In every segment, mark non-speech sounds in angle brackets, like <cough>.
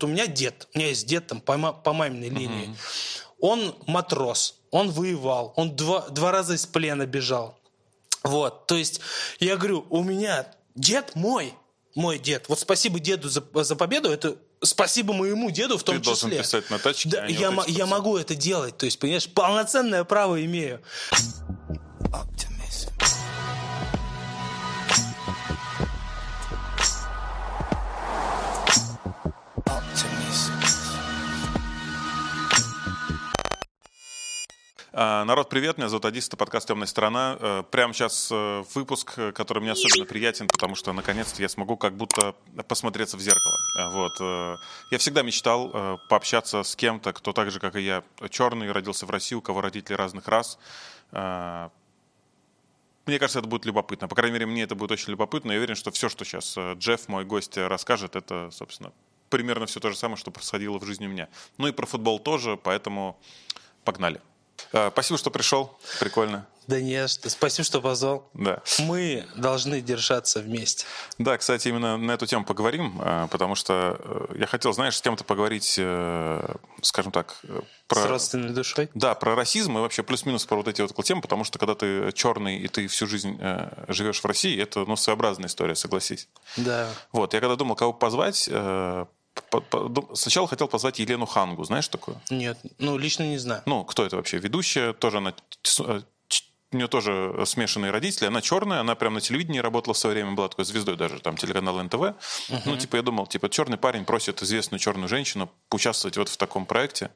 У меня дед, у меня есть дед там по, по маминой линии. Угу. Он матрос, он воевал, он два, два раза из плена бежал. Вот, то есть я говорю, у меня дед мой, мой дед. Вот спасибо деду за, за победу, это спасибо моему деду в том Ты числе. Ты должен писать на тачке, да, а я, вот я могу это делать, то есть, понимаешь, полноценное право имею. Народ, привет, меня зовут Адис, подкаст «Темная сторона». Э, прямо сейчас э, выпуск, э, который мне особенно приятен, потому что наконец-то я смогу как будто посмотреться в зеркало. Вот. Я всегда мечтал пообщаться с кем-то, кто так же, как и я, черный, родился в России, у кого родители разных рас. Мне кажется, это будет любопытно. По крайней мере, мне это будет очень любопытно. Я уверен, что все, что сейчас Джефф, мой гость, расскажет, это, собственно, примерно все то же самое, что происходило в жизни у меня. Ну и про футбол тоже, поэтому погнали. А, спасибо, что пришел. Прикольно. Да не что. Спасибо, что позвал. Да. Мы должны держаться вместе. Да, кстати, именно на эту тему поговорим, а, потому что э, я хотел, знаешь, с кем-то поговорить, э, скажем так, э, про... С родственной душой? Да, про расизм и вообще плюс-минус про вот эти вот темы, потому что когда ты черный и ты всю жизнь живешь в России, это, ну, своеобразная история, согласись. Да. Вот, я когда думал, кого позвать, Сначала хотел позвать Елену Хангу, знаешь такую? Нет, ну лично не знаю. Ну, кто это вообще? Ведущая, тоже она э, у нее тоже смешанные родители. Она черная, она прям на телевидении работала в свое время, была такой звездой даже, там, телеканал НТВ. Uh-huh. Ну, типа, я думал, типа, черный парень просит известную черную женщину поучаствовать вот в таком проекте.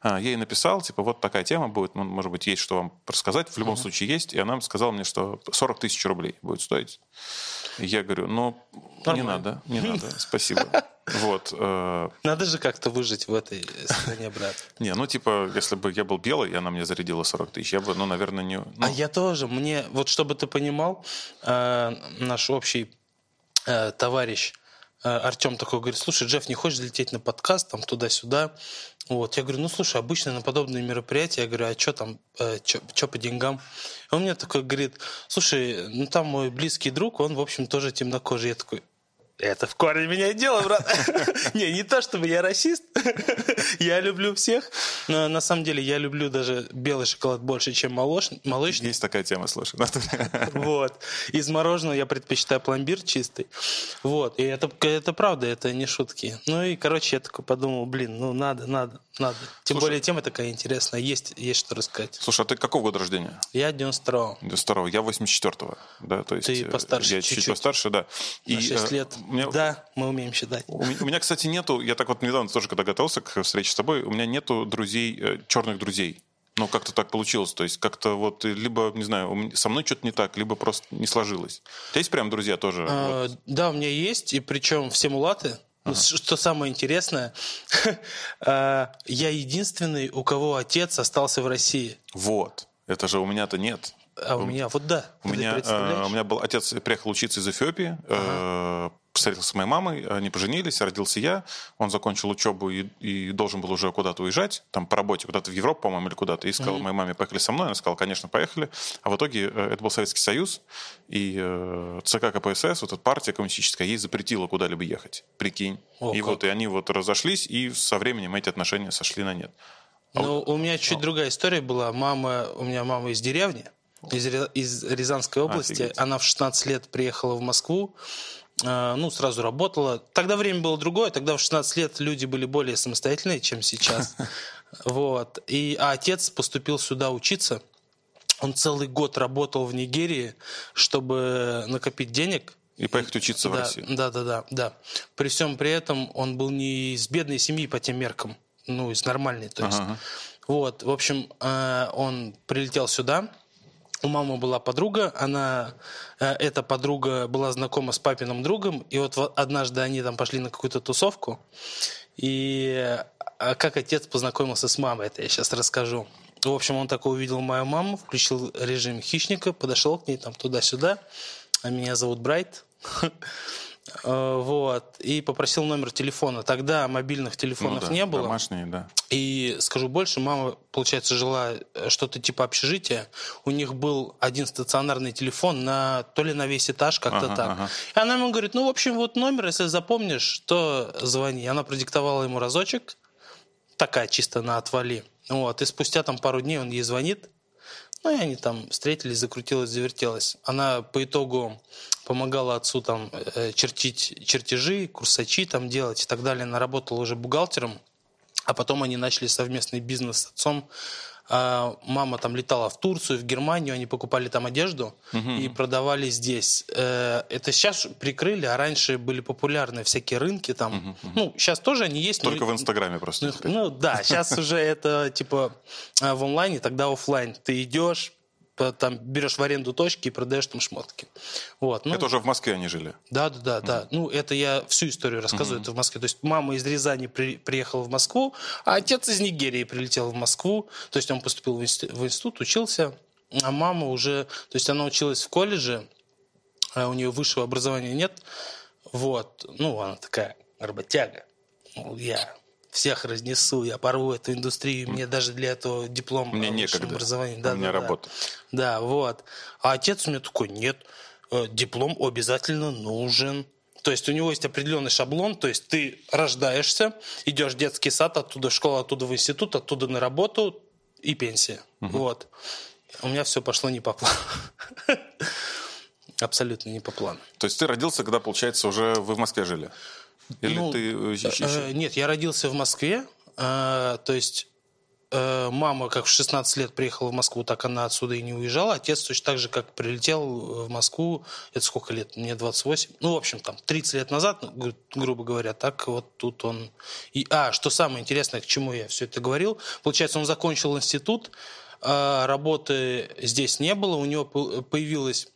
А, я ей написал, типа, вот такая тема будет, ну, может быть, есть что вам рассказать. В любом uh-huh. случае есть. И она сказала мне, что 40 тысяч рублей будет стоить. Я говорю, ну, не надо, не надо, спасибо. <laughs> Вот. Э... Надо же как-то выжить в этой стране, брат. Не, ну типа, если бы я был белый, и она мне зарядила 40 тысяч, я бы, ну, наверное, не... Ну... А я тоже. Мне, вот чтобы ты понимал, э, наш общий э, товарищ э, Артем такой говорит, слушай, Джефф, не хочешь лететь на подкаст, там, туда-сюда? Вот, я говорю, ну, слушай, обычно на подобные мероприятия, я говорю, а что там, э, что по деньгам? Он мне такой говорит, слушай, ну, там мой близкий друг, он, в общем, тоже темнокожий. Я такой, это в корне меняет дело, брат. <laughs> Не, не то, чтобы я расист. <laughs> Я люблю всех. Но на самом деле я люблю даже белый шоколад больше, чем молочный. Есть такая тема, слушай. <laughs> Вот. Из мороженого я предпочитаю пломбир чистый. Вот. И это, это правда, это не шутки. Ну и, короче, я такой подумал, блин, ну надо, надо, надо. Тем более тема такая интересная. Есть, есть что рассказать. Слушай, а ты какого года рождения? Я 92-го. 92-го. Я 84-го. Да, то есть, ты э, постарше Я чуть-чуть постарше, да. И, На 6 э, лет. Меня... Да, мы умеем считать. У меня, кстати, нету, я так вот недавно тоже, когда готовился к встрече с тобой, у меня нету друзей, э, черных друзей. Ну, как-то так получилось. То есть как-то вот либо, не знаю, со мной что-то не так, либо просто не сложилось. У тебя есть прям друзья тоже? А, вот? Да, у меня есть, и причем все мулаты. Ага. Что самое интересное, <laughs> а, я единственный, у кого отец остался в России. Вот. Это же у меня-то нет. А у меня, вот да. У меня, э, у меня был отец приехал учиться из Эфиопии, ага. э, встретился с моей мамой, они поженились, родился я, он закончил учебу и, и должен был уже куда-то уезжать, там по работе куда-то в Европу, по-моему, или куда-то, и сказал mm моей маме, поехали со мной, она сказала, конечно, поехали, а в итоге э, это был Советский Союз, и э, ЦК КПСС, вот эта партия коммунистическая, ей запретила куда-либо ехать, прикинь. О, и как. вот и они вот разошлись, и со временем эти отношения сошли на нет. Ну, у меня чуть другая история была. Мама, у меня мама из деревни, из, из Рязанской области. Офигеть. Она в 16 лет приехала в Москву, ну, сразу работала. Тогда время было другое, тогда в 16 лет люди были более самостоятельные, чем сейчас. <laughs> Вот. И, а отец поступил сюда учиться. Он целый год работал в Нигерии, чтобы накопить денег. И поехать учиться да, в Россию. Да, да, да, да. При всем при этом он был не из бедной семьи по тем меркам, ну, из нормальной, то есть. Ага. Вот, в общем, э, он прилетел сюда, у мамы была подруга, она, э, эта подруга была знакома с папиным другом, и вот однажды они там пошли на какую-то тусовку, и э, как отец познакомился с мамой, это я сейчас расскажу. В общем, он такой увидел мою маму, включил режим хищника, подошел к ней там туда-сюда, а меня зовут Брайт. <laughs> Э, вот, и попросил номер телефона. Тогда мобильных телефонов Ну да, не было. Домашние, да. И скажу больше, мама, получается, жила э, что-то типа общежития. У них был один стационарный телефон на то ли на весь этаж, как-то Ага, так. ага. И она ему говорит, ну, в общем, вот номер, если запомнишь, то звони. Она продиктовала ему разочек, такая чисто на отвали. Вот, и спустя там пару дней он ей звонит, ну, и они там встретились, закрутилось, завертелось. Она по итогу помогала отцу там э, чертить чертежи, курсачи там делать и так далее. Она работала уже бухгалтером. А потом они начали совместный бизнес с отцом. А, Мама там летала в Турцию, в Германию, они покупали там одежду и продавали здесь. Э, Это сейчас прикрыли, а раньше были популярны всякие рынки там. Ну, сейчас тоже они есть. но- Только в Инстаграме просто. ну, ну да, сейчас <laughs> уже это типа э, в онлайне, тогда оффлайн. Ты идешь, там берешь в аренду точки и продаешь там шмотки. Вот. Ну, Это уже в Москве они жили. да, да, да, да. Ну, это я всю историю рассказываю, это в Москве. То есть мама из Рязани при- приехала в Москву, а отец из Нигерии прилетел в Москву. То есть он поступил в институт, в институт учился, а мама уже... То есть она училась в колледже, а у нее высшего образования нет. Вот. Ну, она такая работяга. Ну, Я всех разнесу, я порву эту индустрию, мне даже для этого диплом Мне некогда. образовании. У меня работа. Да, вот. А отец у меня такой, нет, э, диплом обязательно нужен. То есть у него есть определенный шаблон, то есть ты рождаешься, идешь в детский сад, оттуда в школу, оттуда в институт, оттуда на работу и пенсия. Вот. У меня все пошло не по плану. <laughs> Абсолютно не по плану. То есть ты родился, когда, получается, уже вы в Москве жили? Или Ну, ты э, еще- Э, Нет, я родился в Москве. э, То есть э, мама, как в 16 лет приехала в Москву, так она отсюда и не уезжала. Отец точно так же, как прилетел в Москву, это сколько лет? Мне 28. Ну, в общем, там, 30 лет назад, ну, гру- грубо говоря, так вот тут он... И, а, что самое интересное, к чему я все это говорил. Получается, он закончил институт, э, работы здесь не было, у него по- появилась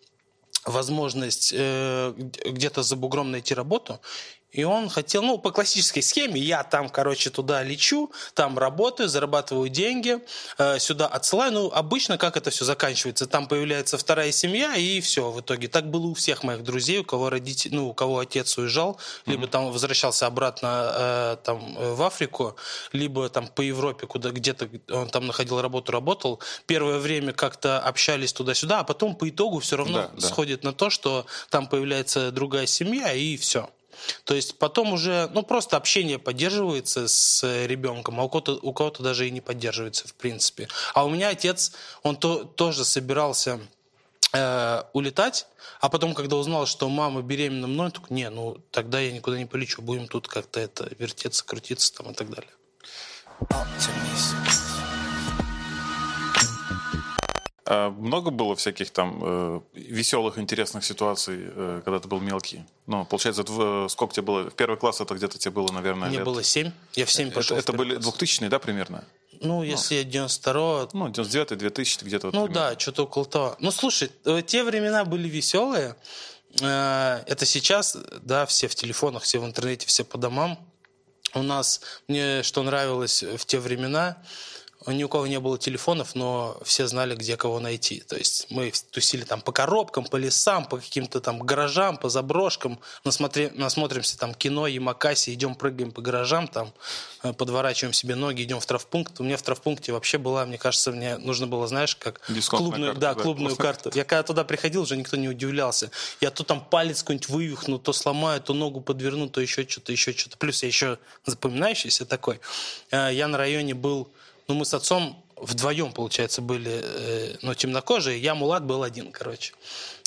возможность э, где-то за бугром найти работу. И он хотел, ну, по классической схеме, я там, короче, туда лечу, там работаю, зарабатываю деньги, э, сюда отсылаю. Ну, обычно как это все заканчивается? Там появляется вторая семья, и все в итоге. Так было у всех моих друзей, у кого родители, ну, у кого отец уезжал, либо там возвращался обратно э, там в Африку, либо там по Европе, куда где-то он там находил работу, работал. Первое время как-то общались туда-сюда, а потом по итогу все равно Да, да. сходит на то, что там появляется другая семья, и все. То есть потом уже, ну, просто общение поддерживается с ребенком, а у кого-то, у кого-то даже и не поддерживается, в принципе. А у меня отец, он то, тоже собирался э, улетать, а потом, когда узнал, что мама беременна мной, такой, не, ну, тогда я никуда не полечу, будем тут как-то это вертеться, крутиться там и так далее. А много было всяких там э, веселых, интересных ситуаций, э, когда ты был мелкий? Ну, получается, это э, сколько тебе было? В первый класс это где-то тебе было, наверное, Мне лет... было семь, я в семь Это, пошел. это первый были класс. 2000-е, да, примерно? Ну, если я 92 Ну, 99-й, 2000 где-то вот Ну примерно. да, что-то около того. Ну слушай, э, те времена были веселые. Э, Это сейчас, да, все в телефонах, все в интернете, все по домам. У нас, мне что нравилось в те времена, ни у кого не было телефонов, но все знали, где кого найти. То есть мы тусили там по коробкам, по лесам, по каким-то там гаражам, по заброшкам, насмотре, насмотримся там кино, Ямакаси, идем прыгаем по гаражам, там э, подворачиваем себе ноги, идем в травпункт. У меня в травпункте вообще была, мне кажется, мне нужно было, знаешь, как Дисконтная клубную, карта, да, да. клубную карту. Я когда туда приходил, уже никто не удивлялся. Я то там палец какой-нибудь вывихну, то сломаю, то ногу подверну, то еще что-то, еще что-то. Плюс я еще запоминающийся такой. Э, Я на районе был, ну мы с отцом вдвоем, получается, были, э, ну, темнокожие, я мулат был один, короче.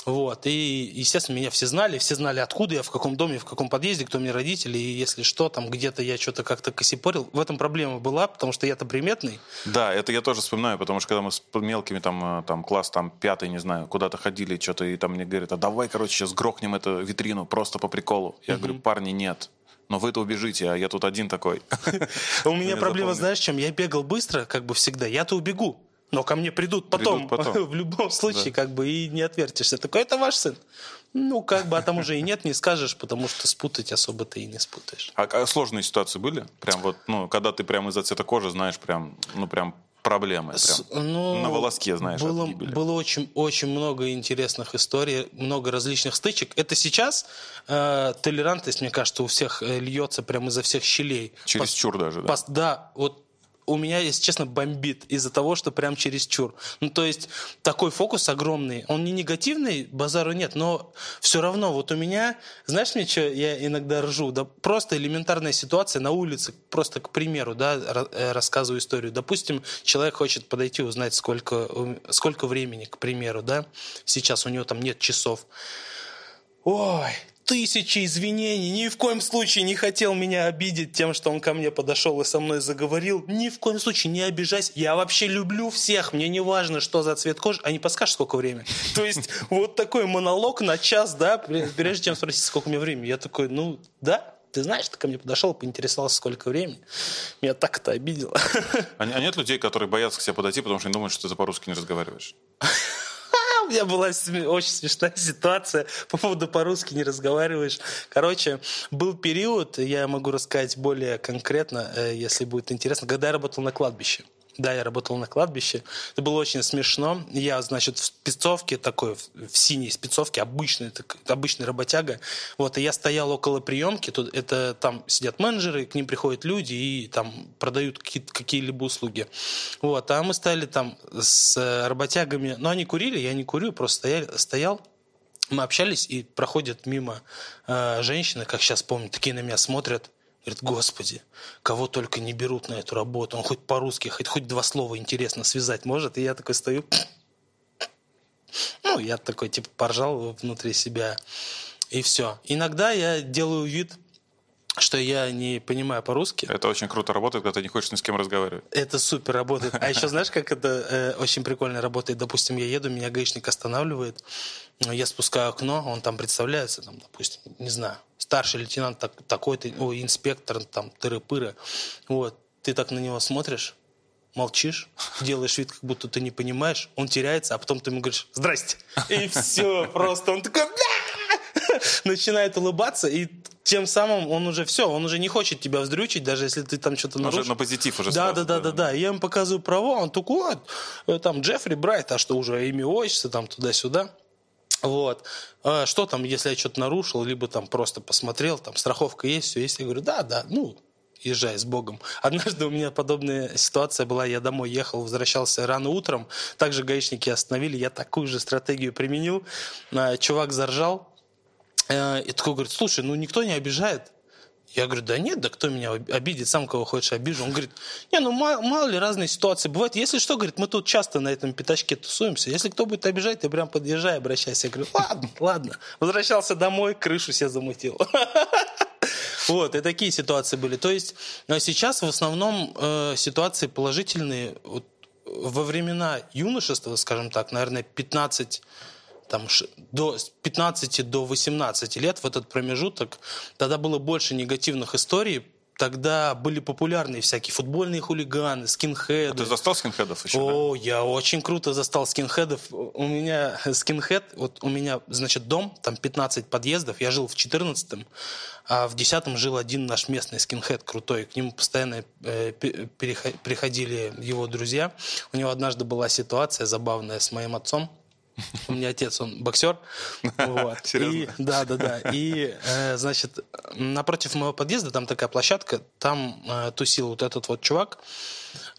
Вот, и, естественно, меня все знали, все знали, откуда я, в каком доме, в каком подъезде, кто мне родители, и если что, там где-то я что-то как-то косипорил. В этом проблема была, потому что я-то приметный, Да, это я тоже вспоминаю, потому что когда мы с мелкими, там, э, там класс там пятый, не знаю, куда-то ходили, что-то, и там мне говорят, а давай, короче, сейчас грохнем эту витрину просто по приколу. Я говорю, парни, нет. Но вы-то убежите, а я тут один такой. <laughs> У меня проблема, знаешь, чем? Я бегал быстро, как бы всегда. Я-то убегу. Но ко мне придут потом, Придут потом. <laughs> в любом случае, как бы, и не отвертишься. Такой, это ваш сын. Ну, как бы, а там уже и нет, не скажешь, потому что спутать особо ты и не спутаешь. А, а сложные ситуации были? Прям вот, ну, когда ты прям из-за цвета кожи знаешь, прям, ну, прям проблемы. Прям. ну, На волоске, знаешь, было, было очень, очень много интересных историй, много различных стычек. Это сейчас э, толерантность, мне кажется, у всех э, льется прямо изо всех щелей. Чересчур даже, да. Пос- да, вот у меня, если честно, бомбит из-за того, что прям чересчур. Ну, то есть такой фокус огромный. Он не негативный, базару нет, но все равно вот у меня, знаешь, мне что, я иногда ржу, да просто элементарная ситуация на улице, просто к примеру, да, э, рассказываю историю. Допустим, человек хочет подойти узнать, сколько, сколько времени, к примеру, да, сейчас у него там нет часов. Ой, тысячи извинений. Ни в коем случае не хотел меня обидеть тем, что он ко мне подошел и со мной заговорил. Ни в коем случае не обижайся. Я вообще люблю всех. Мне не важно, что за цвет кожи. А не подскажешь, сколько времени? <laughs> То есть вот такой монолог на час, да, пре- прежде чем спросить, сколько мне времени. Я такой, ну, да, ты знаешь, ты ко мне подошел, поинтересовался, сколько времени. Меня так это обидело. А, а нет людей, которые боятся к тебе подойти, потому что они думают, что ты по-русски не разговариваешь? <laughs> У меня была очень смешная ситуация по поводу по-русски не разговариваешь. Короче, был период, я могу рассказать более конкретно, э, если будет интересно, когда я работал на кладбище. Да, я работал на кладбище. Это было очень смешно. Я, значит, в спецовке такой, в синей спецовке, обычный, так- обычный работяга. Вот, и я стоял около приемки. Тут это там сидят менеджеры, к ним приходят люди и там продают какие- какие-либо услуги. Вот, а мы стояли там с работягами. Ну, они курили, я не курю, просто стояли, стоял. Мы общались, и проходят мимо э, женщины, как сейчас помню, такие на меня смотрят. Говорит, господи, кого только не берут на эту работу. Он хоть по-русски, хоть, хоть два слова интересно связать может. И я такой стою. Ну, я такой, типа, поржал внутри себя. И все. Иногда я делаю вид, что я не понимаю по-русски. Это очень круто работает, когда ты не хочешь ни с кем разговаривать. Это супер работает. А еще знаешь, как это э, очень прикольно работает? Допустим, я еду, меня гаишник останавливает, ну, я спускаю окно, он там представляется, там, допустим, не знаю, старший лейтенант так, такой-то, ой, инспектор, там, тыры-пыры. Вот, ты так на него смотришь, молчишь, делаешь вид, как будто ты не понимаешь, он теряется, а потом ты ему говоришь «Здрасте!» И все, просто он такой начинает улыбаться, и тем самым он уже все, он уже не хочет тебя вздрючить, даже если ты там что-то Он уже нарушил. на позитив уже Да, сразу, да, да, да, да. Я ему показываю права, он такой, вот, э, там Джеффри Брайт, а что уже имя, отчество, там туда-сюда. Вот. А что там, если я что-то нарушил, либо там просто посмотрел, там страховка есть, все есть. Я говорю, да, да, ну, езжай с Богом. <laughs> Однажды у меня подобная ситуация была, я домой ехал, возвращался рано утром, также гаишники остановили, я такую же стратегию применил. А, Чувак заржал, и такой говорит, слушай, ну никто не обижает. Я говорю, да нет, да кто меня об- обидит, сам кого хочешь обижу. Он говорит, не, ну ма- мало ли разные ситуации бывают. Если что, говорит, мы тут часто на этом пятачке тусуемся. Если кто будет обижать, ты прям подъезжай, обращайся. Я говорю, ладно, <laughs> ладно. Возвращался домой, крышу себе замутил. <laughs> Вот, и такие ситуации были. То есть э, сейчас в основном э, ситуации положительные. Во времена юношества, скажем так, наверное, 15 там, до, с 15 до 18 лет в этот промежуток, тогда было больше негативных историй, тогда были популярны всякие футбольные хулиганы, скинхеды. Ты застал скинхедов еще, да? О, я очень круто застал скинхедов. У меня <laughs> скинхед, вот у меня, значит, дом, там 15 подъездов, я жил в 14-м, а в 10-м жил один наш местный скинхед крутой. К нему постоянно э, пе- перехо- приходили его друзья. У него однажды была ситуация забавная с моим отцом. <laughs> У меня отец, он боксер. Вот. <laughs> И, да, да, да. И, э, значит, напротив моего подъезда там такая площадка, там э, тусил вот этот вот чувак.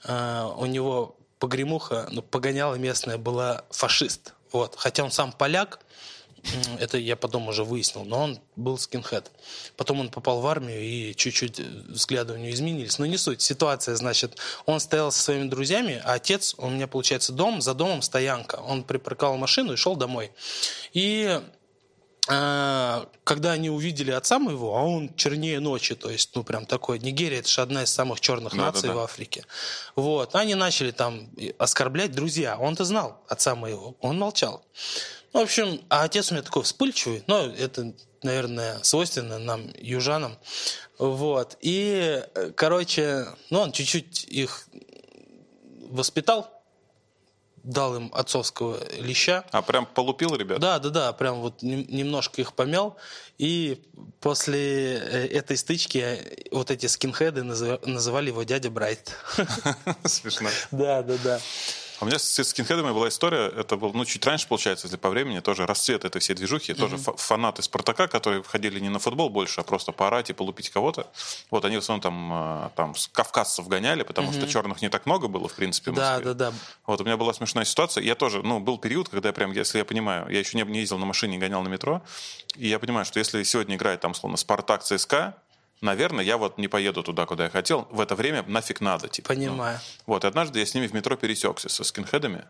Э, у него погремуха, ну, погоняла местная была фашист. Вот. Хотя он сам поляк, это я потом уже выяснил, но он был скинхед. Потом он попал в армию, и чуть-чуть э, взгляды у него изменились. Но не суть. Ситуация, значит, он стоял со своими друзьями, а отец, у меня, получается, дом, за домом стоянка. Он припарковал машину и шел домой. И а, когда они увидели отца моего, а он чернее ночи, то есть, ну, прям такой, Нигерия, это же одна из самых черных Да, наций да, да. в Африке. Вот, они начали там оскорблять друзья. Он-то знал отца моего, он молчал. В общем, а отец у меня такой вспыльчивый, но это, наверное, свойственно нам, южанам. Вот, и, э, короче, ну, он чуть-чуть их воспитал, дал им отцовского леща. А прям полупил ребят? Да, да, да, прям вот немножко их помял. И после э, этой стычки э, вот эти скинхеды называли его дядя Брайт. <laughs> Смешно. Да, да, да. У меня с скинхедами была история, это был, ну, чуть раньше, получается, если по времени, тоже расцвет этой всей движухи, mm-hmm. тоже фанаты Спартака, которые ходили не на футбол больше, а просто поорать и полупить кого-то. Вот они в основном там, э, там с кавказцев гоняли, потому mm-hmm. что черных не так много было, в принципе, в. Да, да, да. Вот у меня была смешная ситуация. Я тоже, ну, был период, когда я прям, если я понимаю, я еще не, не ездил на машине, гонял на метро, и я понимаю, что если сегодня играет там, словно, Спартак, ЦСКА, наверное, я вот не поеду туда, куда я хотел. В это время нафиг надо. Типа, Понимаю. Ну. Вот, и однажды я с ними в метро пересекся со скинхедами.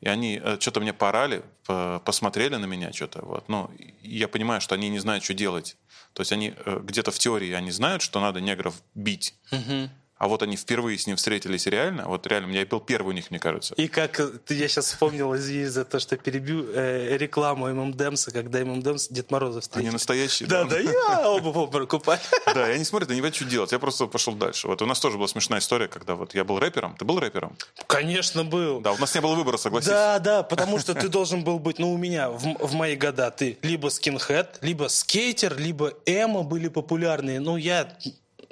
И они э, что-то мне порали, посмотрели на меня что-то. Вот. Ну, я понимаю, что они не знают, что делать. То есть они э, где-то в теории они знают, что надо негров бить. Угу а вот они впервые с ним встретились реально, вот реально, я был первый у них, мне кажется. И как я сейчас вспомнил, извини за то, что перебью э, рекламу ММДМСа, когда ММДМС Дед Мороза встретил. Они настоящие. Да, да, я оба купали. <laughs> Да, я не смотрю, они не понимают, что делать, я просто пошел дальше. Вот у нас тоже была смешная история, когда вот я был рэпером, ты был рэпером? Конечно, был. Да, у нас не было выбора, согласись. Да, да, потому что ты должен был быть, ну, у меня в, в мои года ты либо скинхед, либо скейтер, либо эмо были популярные. Ну, я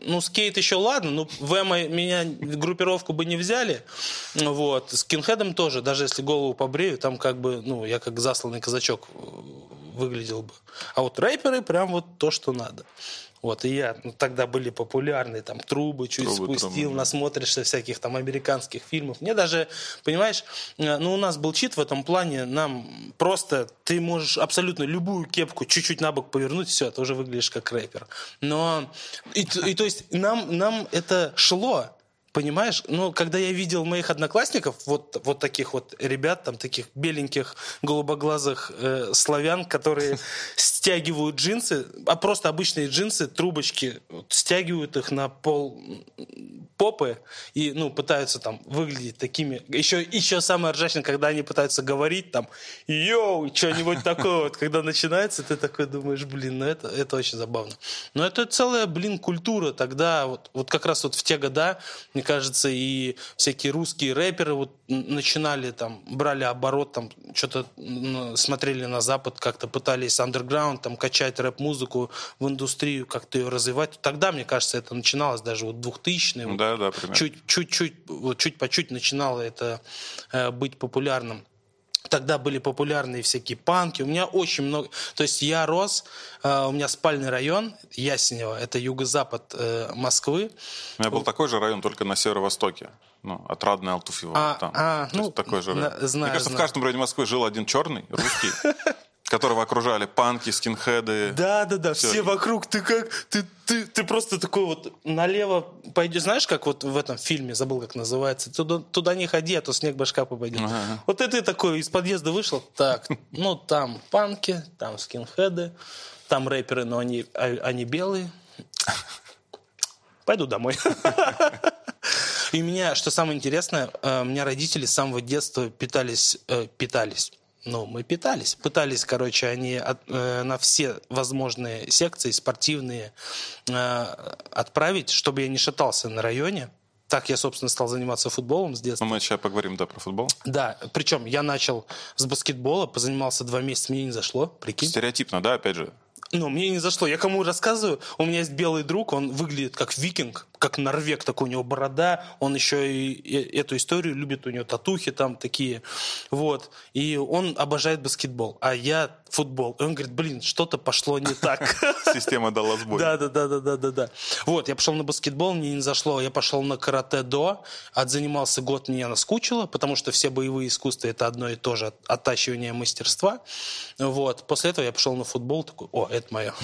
ну, скейт еще ладно, но в эмо меня группировку бы не взяли. Вот. С кинхедом тоже, даже если голову побрею, там как бы, ну, я как засланный казачок выглядел бы. А вот рэперы прям вот то, что надо. Вот, и я, ну, тогда были популярны, там, трубы чуть трубы, спустил, трубы, насмотришься всяких там американских фильмов. Мне даже, понимаешь, э, ну, у нас был чит в этом плане, нам просто, ты можешь абсолютно любую кепку чуть-чуть на бок повернуть, все, ты уже выглядишь как рэпер. Но, и, и то есть нам, нам это шло, Понимаешь, ну, когда я видел моих одноклассников, вот, вот таких вот ребят, там, таких беленьких, голубоглазых э, славян, которые <laughs> стягивают джинсы, а просто обычные джинсы, трубочки, вот, стягивают их на пол попы и, ну, пытаются там выглядеть такими. Еще, еще самое ржачное, когда они пытаются говорить там, йоу, что-нибудь такое. Вот, когда начинается, ты такой думаешь, блин, ну, это, это очень забавно. Но это целая, блин, культура тогда, вот, вот как раз вот в те года, мне кажется, и всякие русские рэперы вот начинали там, брали оборот, там, что-то смотрели на Запад, как-то пытались андерграунд, там, качать рэп-музыку в индустрию, как-то ее развивать. Тогда, мне кажется, это начиналось даже вот 2000-е. Да, да, примерно. Чуть-чуть, вот, чуть по чуть начинало это э, быть популярным. Тогда были популярные всякие панки. У меня очень много... То есть я рос, э, у меня спальный район Ясенево, это юго-запад э, Москвы. У меня был такой же район, только на северо-востоке. Ну, отрадный Алтуфьево. А, там. а, ну, такой же. На, знаю, Мне кажется, знаю. в каждом районе Москвы жил один черный, русский, <laughs> которого окружали панки, скинхеды. Да, да, да, все, все вокруг. Ты как, ты, ты, ты просто такой вот налево пойдешь, знаешь, как вот в этом фильме, забыл, как называется, туда, туда не ходи, а то снег башка попадет. Ага. Вот это ты такой из подъезда вышел, так, ну там панки, там скинхеды, там рэперы, но они, а, они белые. Пойду домой. И меня, что самое интересное, э, у меня родители с самого детства питались, э, питались ну, мы питались. Пытались, короче, они от, э, на все возможные секции спортивные э, отправить, чтобы я не шатался на районе. Так я, собственно, стал заниматься футболом с детства. Ну, мы сейчас поговорим, да, про футбол. Да, причем я начал с баскетбола, позанимался два месяца, мне не зашло, прикинь. Стереотипно, да, опять же? Ну, мне не зашло. Я кому рассказываю, у меня есть белый друг, он выглядит как викинг, как норвег, такой у него борода, он еще и эту историю любит, у него татухи там такие, вот. И он обожает баскетбол, а я футбол. И он говорит, блин, что-то пошло не <laughs> так. Система дала сбой. Да, да, да, да, да, да, да. Вот, я пошел на баскетбол, мне не зашло. Я пошел на карате до, отзанимался год, меня наскучило, потому что все боевые искусства это одно и то же, оттачивание мастерства. Вот, после этого я пошел на футбол, такой, о, это мое.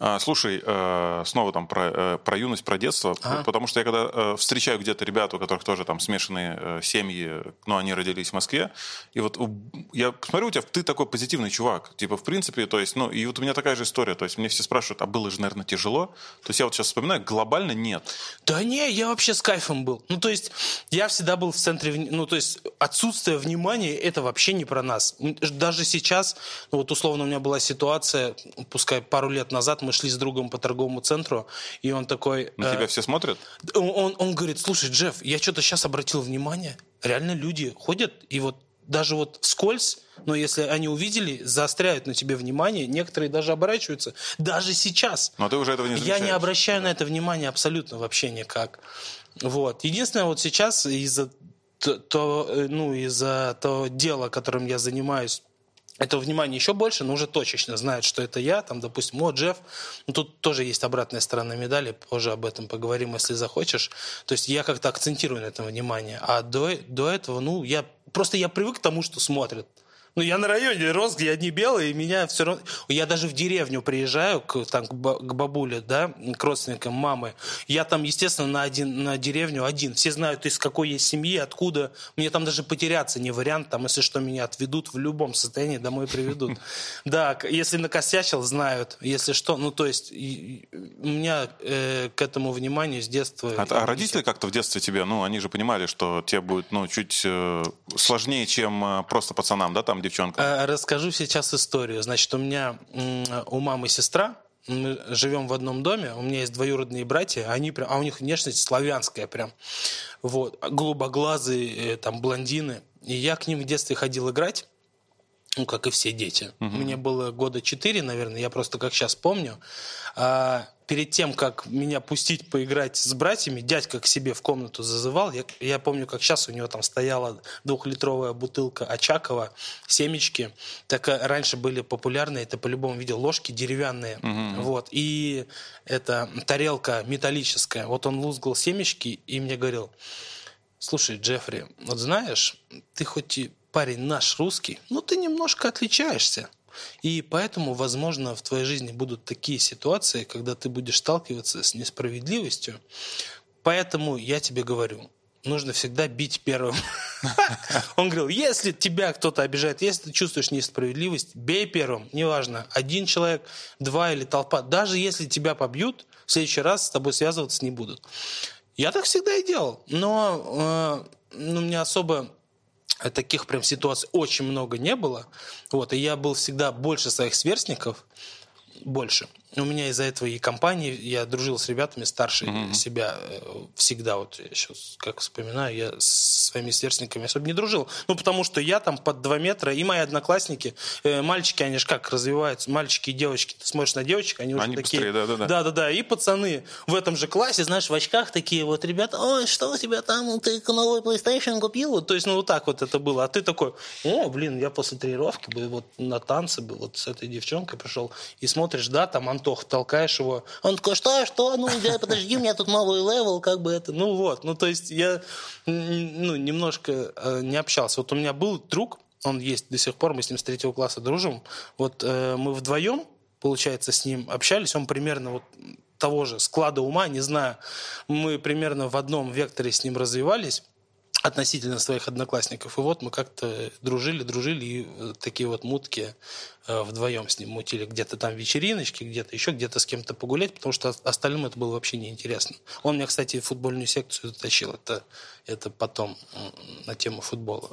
А, слушай, э, снова там про, э, про юность, про детство, ага. потому что я когда э, встречаю где-то ребят, у которых тоже там смешанные семьи, но они родились в Москве, и вот я посмотрю у тебя, ты такой позитивный чувак, типа в принципе, то есть, ну и вот у меня такая же история, то есть мне все спрашивают, а было же, наверное, тяжело, то есть я вот сейчас вспоминаю, глобально нет. Да не, я вообще с кайфом был, ну то есть я всегда был в центре, ну то есть отсутствие внимания это вообще не про нас, даже сейчас, ну вот условно у меня была ситуация, пускай пару лет назад мы шли с другом по торговому центру, и он такой... На э, тебя все смотрят? он, он, он говорит, слушай, Джефф, я что-то сейчас обратил внимание, реально люди ходят, и вот даже вот вскользь, но если они увидели, заостряют на тебе внимание, некоторые даже оборачиваются, даже сейчас. Но ты уже этого не Я замечаешь. не обращаю на это внимания абсолютно вообще никак. Вот. Единственное, вот сейчас из-за то, то, э, ну, из-за того дела, которым я занимаюсь, этого внимания еще больше, но уже точечно знают, что это я, там, допустим, о, Джефф. Ну, тут тоже есть обратная сторона медали, позже об этом поговорим, если захочешь. То есть я как-то акцентирую на этом внимание. А до, до этого, ну, я просто я привык к тому, что смотрят. Ну, я на районе рос, где одни белые, и меня все равно... Я даже в деревню приезжаю, к, там, к, ба- к бабуле, да, к родственникам мамы. Я там, естественно, на, один, на деревню один. Все знают, из какой есть семьи, откуда. Мне там даже потеряться не вариант. Там, если что, меня отведут в любом состоянии, домой приведут. <laughs> Да, если накосячил, знают. Если что, ну, то есть у меня э, к этому вниманию с детства... А, а родители как-то в детстве тебе, ну, они же понимали, что тебе будет, ну, чуть э, сложнее, чем э, просто пацанам, да, там, девчонкам? Э, Расскажу сейчас историю. Значит, у меня у мамы сестра, мы живем в одном доме, у меня есть двоюродные братья, они прям, а у них внешность славянская прям, вот, голубоглазые, э, там, блондины. И я к ним в детстве ходил играть, ну, как и все дети. Мне было года четыре, наверное, я просто как сейчас помню. А, перед тем, как меня пустить поиграть с братьями, дядька к себе в комнату зазывал. Я, я помню, как сейчас у него там стояла двухлитровая бутылка Очакова, семечки. Так э, раньше были популярны, это по-любому видел, ложки деревянные. Вот. И эта тарелка металлическая. Вот он лузгал семечки и мне говорил, Слушай, Джеффри, вот знаешь, ты хоть и парень наш русский, но ты немножко отличаешься. И поэтому, возможно, в твоей жизни будут такие ситуации, когда ты будешь сталкиваться с несправедливостью. Поэтому я тебе говорю, нужно всегда бить первым. <laughs> Он говорил, если тебя кто-то обижает, если ты чувствуешь несправедливость, бей первым. Неважно, один человек, два или толпа. Даже если тебя побьют, в следующий раз с тобой связываться не будут. Я так всегда и делал. Но э, ну, у меня особо таких прям ситуаций очень много не было. Вот, и я был всегда больше своих сверстников, больше. У меня из-за этого и компании, я дружил с ребятами старше себя э, всегда. Вот я сейчас, как вспоминаю, я со своими сверстниками особо не дружил. Ну, потому что я там под 2 метра, и мои одноклассники, э, мальчики, они же как развиваются, мальчики и девочки. Ты смотришь на девочек, они уже Они такие... быстрее, да-да-да. Да-да-да, и пацаны в этом же классе, знаешь, в очках такие вот ребята, ой, что у тебя там, ты новый PlayStation купил? Вот, То есть, ну, вот так вот это было. А ты такой, о, блин, я после тренировки был, вот на танцы был, вот с этой девчонкой пришел, и смотришь, да, там Антох, толкаешь его, он такой, что, что, ну, да, подожди, у меня тут новый level, как бы это, ну, вот, ну, то есть, я, ну, немножко э, не общался. Вот у меня был друг, он есть до сих пор, мы с ним с третьего класса дружим, вот э, мы вдвоем, получается, с ним общались, он примерно вот того же склада ума, не знаю, мы примерно в одном векторе с ним развивались относительно своих одноклассников. И вот мы как-то дружили, дружили, и такие вот мутки э, вдвоем с ним мутили. Где-то там вечериночки, где-то еще, где-то с кем-то погулять, потому что остальным это было вообще неинтересно. Он меня, кстати, в футбольную секцию затащил. Это, это потом на тему футбола.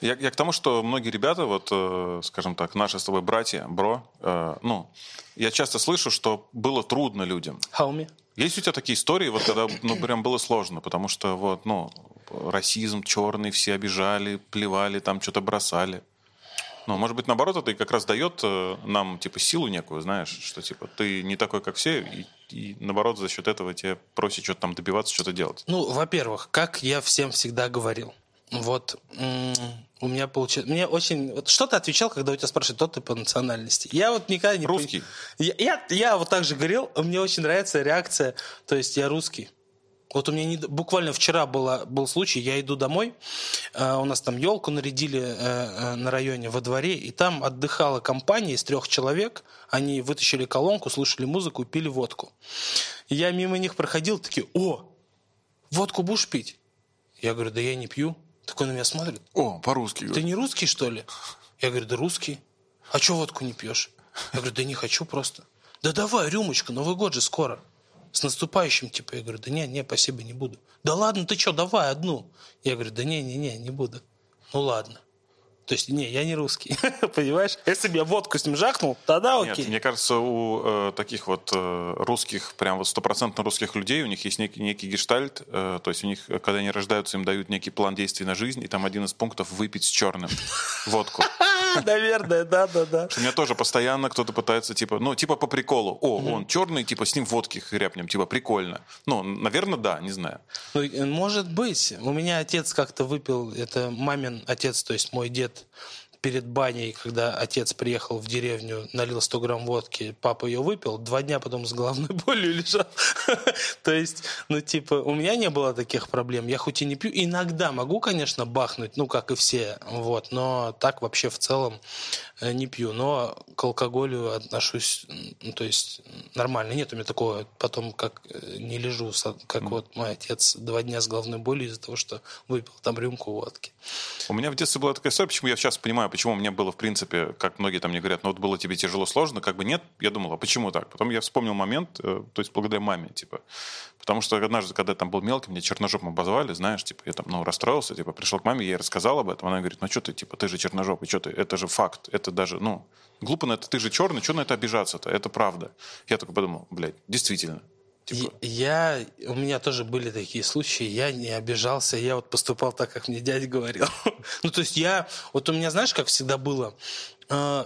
Я, я к тому, что многие ребята, вот, э, скажем так, наши с тобой братья, бро, э, ну, я часто слышу, что было трудно людям. Хауми? Есть у тебя такие истории, вот когда, ну, прям было сложно, потому что, вот, ну, расизм черный, все обижали, плевали, там что-то бросали. Ну, может быть, наоборот, это и как раз дает э, нам, типа, силу некую, знаешь, что, типа, ты не такой, как все, и, и наоборот, за счет этого тебе просят что-то там добиваться, что-то делать. Ну, во-первых, как я всем всегда говорил, вот у меня получилось... Мне очень... Вот что ты отвечал, когда у тебя спрашивают, кто ты по национальности? Я вот никогда не... Русский. Я, я, я вот так же говорил, мне очень нравится реакция, то есть я русский. Вот у меня не- буквально вчера была, был случай, я иду домой, э, у нас там елку нарядили э, э, на районе во дворе, и там отдыхала компания из трех человек, они вытащили колонку, слушали музыку пили водку. И я мимо них проходил, такие, о, водку будешь пить? Я говорю, да я не пью. Такой на меня смотрит, О, по-русски. ты не русский, что ли? Я говорю, да русский. А что водку не пьешь? Я говорю, да не хочу просто. Да давай, рюмочку, Новый год же скоро. С наступающим, типа. Я говорю, да не, не, спасибо, не буду. Да ладно, ты что, давай одну. Я говорю, да не, не, не, не буду. Ну ладно. То есть, не, я не русский, <laughs> понимаешь? Если бы я водку с ним жахнул, тогда окей. Нет, мне кажется, у э, таких вот э, русских, прям вот стопроцентно русских людей, у них есть некий, некий гештальт, э, то есть у них, когда они рождаются, им дают некий план действий на жизнь, и там один из пунктов выпить с черным <laughs> водку. <laughs> Наверное, да, да, да. У меня тоже постоянно кто-то пытается, типа, ну, типа по приколу. О, он черный, типа, с ним водки хряпнем, типа, прикольно. Ну, наверное, да, не знаю. Ну, может быть. У меня отец как-то выпил, это мамин отец, то есть мой дед перед баней, когда отец приехал в деревню, налил 100 грамм водки, папа ее выпил, два дня потом с головной <laughs> болью лежал. То есть, ну, типа, у меня не было таких проблем. Я хоть и не пью, иногда могу, конечно, бахнуть, ну, как и все, вот, но так вообще в целом не пью. Но к алкоголю отношусь, ну, то есть, нормально. Нет у меня такого, потом как э, не лежу, как вот мой отец два дня с головной болью из-за того, что выпил там рюмку водки. У меня в детстве была такая история, почему я сейчас понимаю, почему мне было, в принципе, как многие там мне говорят, ну вот было тебе тяжело, сложно, как бы нет, я думал, а почему так? Потом я вспомнил момент, э, то есть благодаря маме, типа, потому что однажды, когда я там был мелкий, мне черножопом обозвали, знаешь, типа, я там, ну, расстроился, типа, пришел к маме, я ей рассказал об этом, она говорит, ну что ты, типа, ты же черножопый, что ты, это же факт, это даже, ну, глупо на это, ты же черный, что на это обижаться-то, это правда. Я только подумал, блядь, действительно, Типа... Я, у меня тоже были такие случаи, я не обижался, я вот поступал так, как мне дядя говорил. <laughs> ну, то есть я, вот у меня, знаешь, как всегда было, э,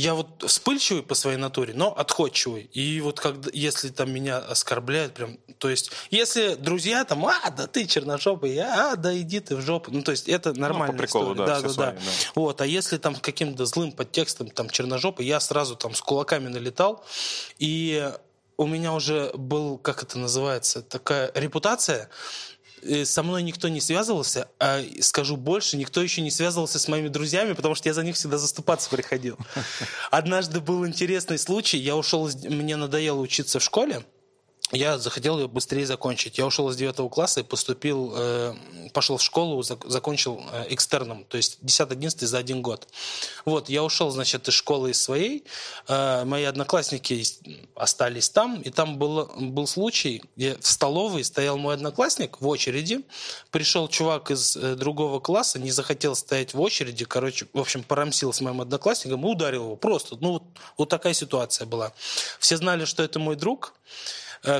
я вот вспыльчивый по своей натуре, но отходчивый. И вот когда, если там меня оскорбляют, прям, то есть, если друзья там, а, да ты черножопый, а, да иди ты в жопу. Ну, то есть, это нормально. Ну, по приколу, история. да, да, да, свои, да. Вот, а если там каким-то злым подтекстом, там, черножопый, я сразу там с кулаками налетал, и у меня уже был, как это называется, такая репутация, со мной никто не связывался, а скажу больше, никто еще не связывался с моими друзьями, потому что я за них всегда заступаться приходил. <laughs> Однажды был интересный случай, я ушел, мне надоело учиться в школе, я захотел ее быстрее закончить. Я ушел из 9 класса и поступил, э, пошел в школу, закончил э, экстерном, то есть 10-11 за один год. Вот, я ушел, значит, из школы из своей, э, мои одноклассники остались там, и там был, был случай, где в столовой стоял мой одноклассник в очереди, пришел чувак из э, другого класса, не захотел стоять в очереди, короче, в общем, порамсил с моим одноклассником и ударил его, просто, ну, вот, вот такая ситуация была. Все знали, что это мой друг,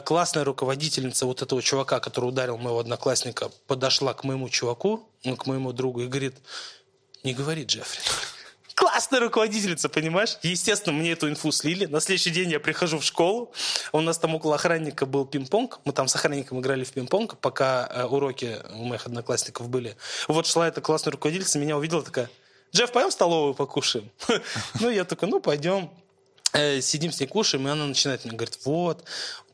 классная руководительница вот этого чувака, который ударил моего одноклассника, подошла к моему чуваку, ну, к моему другу и говорит, не говори, Джеффри. <laughs> Классная руководительница, понимаешь? Естественно, мне эту инфу слили. На следующий день я прихожу в школу. У нас там около охранника был пинг-понг. Мы там с охранником играли в пинг-понг, пока э, уроки у моих одноклассников были. Вот шла эта классная руководительница, меня увидела такая, Джефф, пойдем в столовую покушаем? <laughs> Ну, я такой, ну, пойдем э, сидим с ней кушаем, и она начинает мне говорить, вот,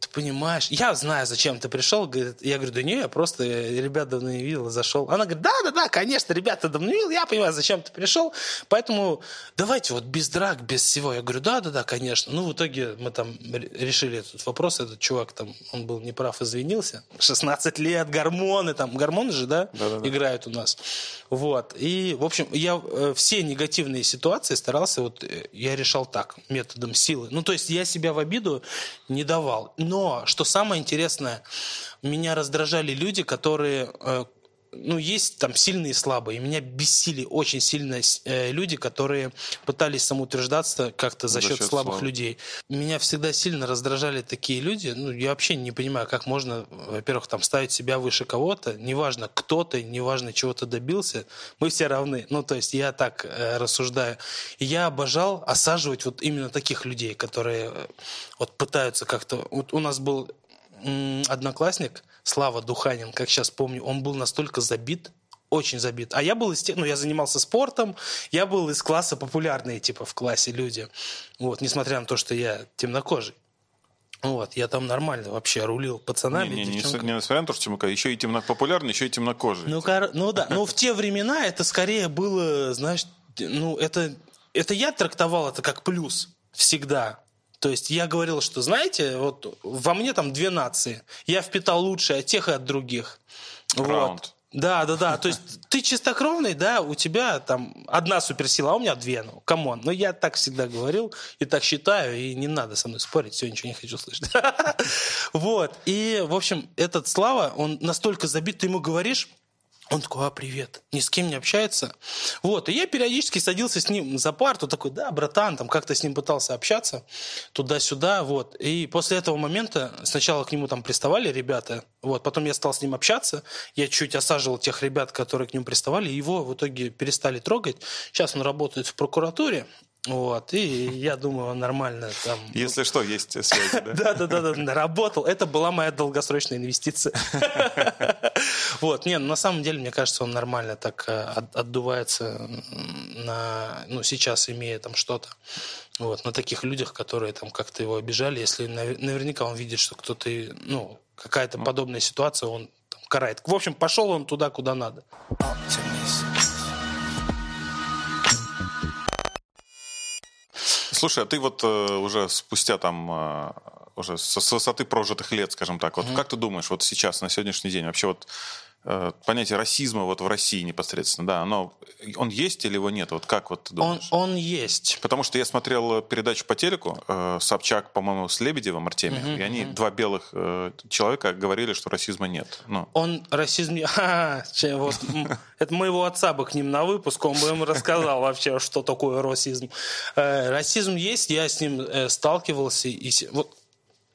ты понимаешь, я знаю, зачем ты пришел. Говорит, я говорю, да не, я просто ребят давно не видел, зашел. Она говорит, да, да, да, конечно, ребята давно не видел, я понимаю, зачем ты пришел. Поэтому давайте вот без драк, без всего. Я говорю, да, да, да, конечно. Ну, в итоге мы там решили этот вопрос, этот чувак там, он был неправ, извинился. 16 лет, гормоны там, гормоны же, да, да, да, да. играют у нас. Вот. И, в общем, я э, все негативные ситуации старался, вот э, я решал так, методом силы. Ну, то есть я себя в обиду не давал. Но, что самое интересное, меня раздражали люди, которые э, ну, есть там сильные и слабые. И меня бесили очень сильно э, люди, которые пытались самоутверждаться как-то за, за счет, счет слабых слаб. людей. Меня всегда сильно раздражали такие люди. Ну, я вообще не понимаю, как можно, во-первых, там ставить себя выше кого-то. Неважно, кто ты, неважно, чего ты добился. Мы все равны. Ну, то есть я так э, рассуждаю. И я обожал осаживать вот именно таких людей, которые э, вот пытаются как-то... Вот у нас был одноклассник, Слава Духанин, как сейчас помню, он был настолько забит, очень забит. А я был из тех, ну, я занимался спортом, я был из класса популярные, типа, в классе люди. Вот, несмотря на то, что я темнокожий. Вот, я там нормально вообще рулил пацанами, не, не, не, не несмотря на то, что темнокожий, еще и темно популярный, еще и темнокожий. Ну, кор... ну да, но в те времена это скорее было, знаешь, ну, это, это я трактовал это как плюс всегда. То есть я говорил, что, знаете, вот во мне там две нации. Я впитал лучшее от тех и от других. Раунд. Вот. Да, да, да. То есть ты чистокровный, да, у тебя там одна суперсила, а у меня две. Ну, come on. Но я так всегда говорил и так считаю, и не надо со мной спорить, все, ничего не хочу слышать. <laughs> Вот. И, в общем, этот Слава, он настолько забит, ты ему говоришь, Он такой, а, привет. Ни с кем не общается. Вот, и я периодически садился с ним за парту, такой, да, братан, там как-то с ним пытался общаться, туда-сюда, вот. И после этого момента сначала к нему там приставали ребята, вот, потом я стал с ним общаться, я чуть осаживал тех ребят, которые к нему приставали, его в итоге перестали трогать. Сейчас он работает в прокуратуре, вот, и я думаю, он нормально там... Если что, есть связи, да? <laughs> Да-да-да, работал. Это была моя долгосрочная инвестиция. <laughs> Вот, не, на самом деле, мне кажется, он нормально так э, отдувается на, ну, сейчас имея там что-то. Вот, на таких людях, которые там как-то его обижали, если наверняка он видит, что кто-то, ну, какая-то ну. подобная ситуация, он там, карает. В общем, пошел он туда, куда надо. Слушай, а ты вот э, уже спустя там э, уже с, с высоты прожитых лет, скажем так, вот mm-hmm. как ты думаешь, вот сейчас на сегодняшний день вообще вот понятие расизма вот в России непосредственно, да, оно, он есть или его нет? Вот как вот ты думаешь? Он, он есть. Потому что я смотрел передачу по телеку, э, Собчак, по-моему, с Лебедевым, Артемием, uh-huh, и они, uh-huh. два белых э, человека, говорили, что расизма нет. Ну. Он расизм... <laughs> А, вот, это моего отца бы к ним на выпуск, он бы им рассказал вообще, что такое расизм. Э, расизм есть, я с ним э, сталкивался, и вот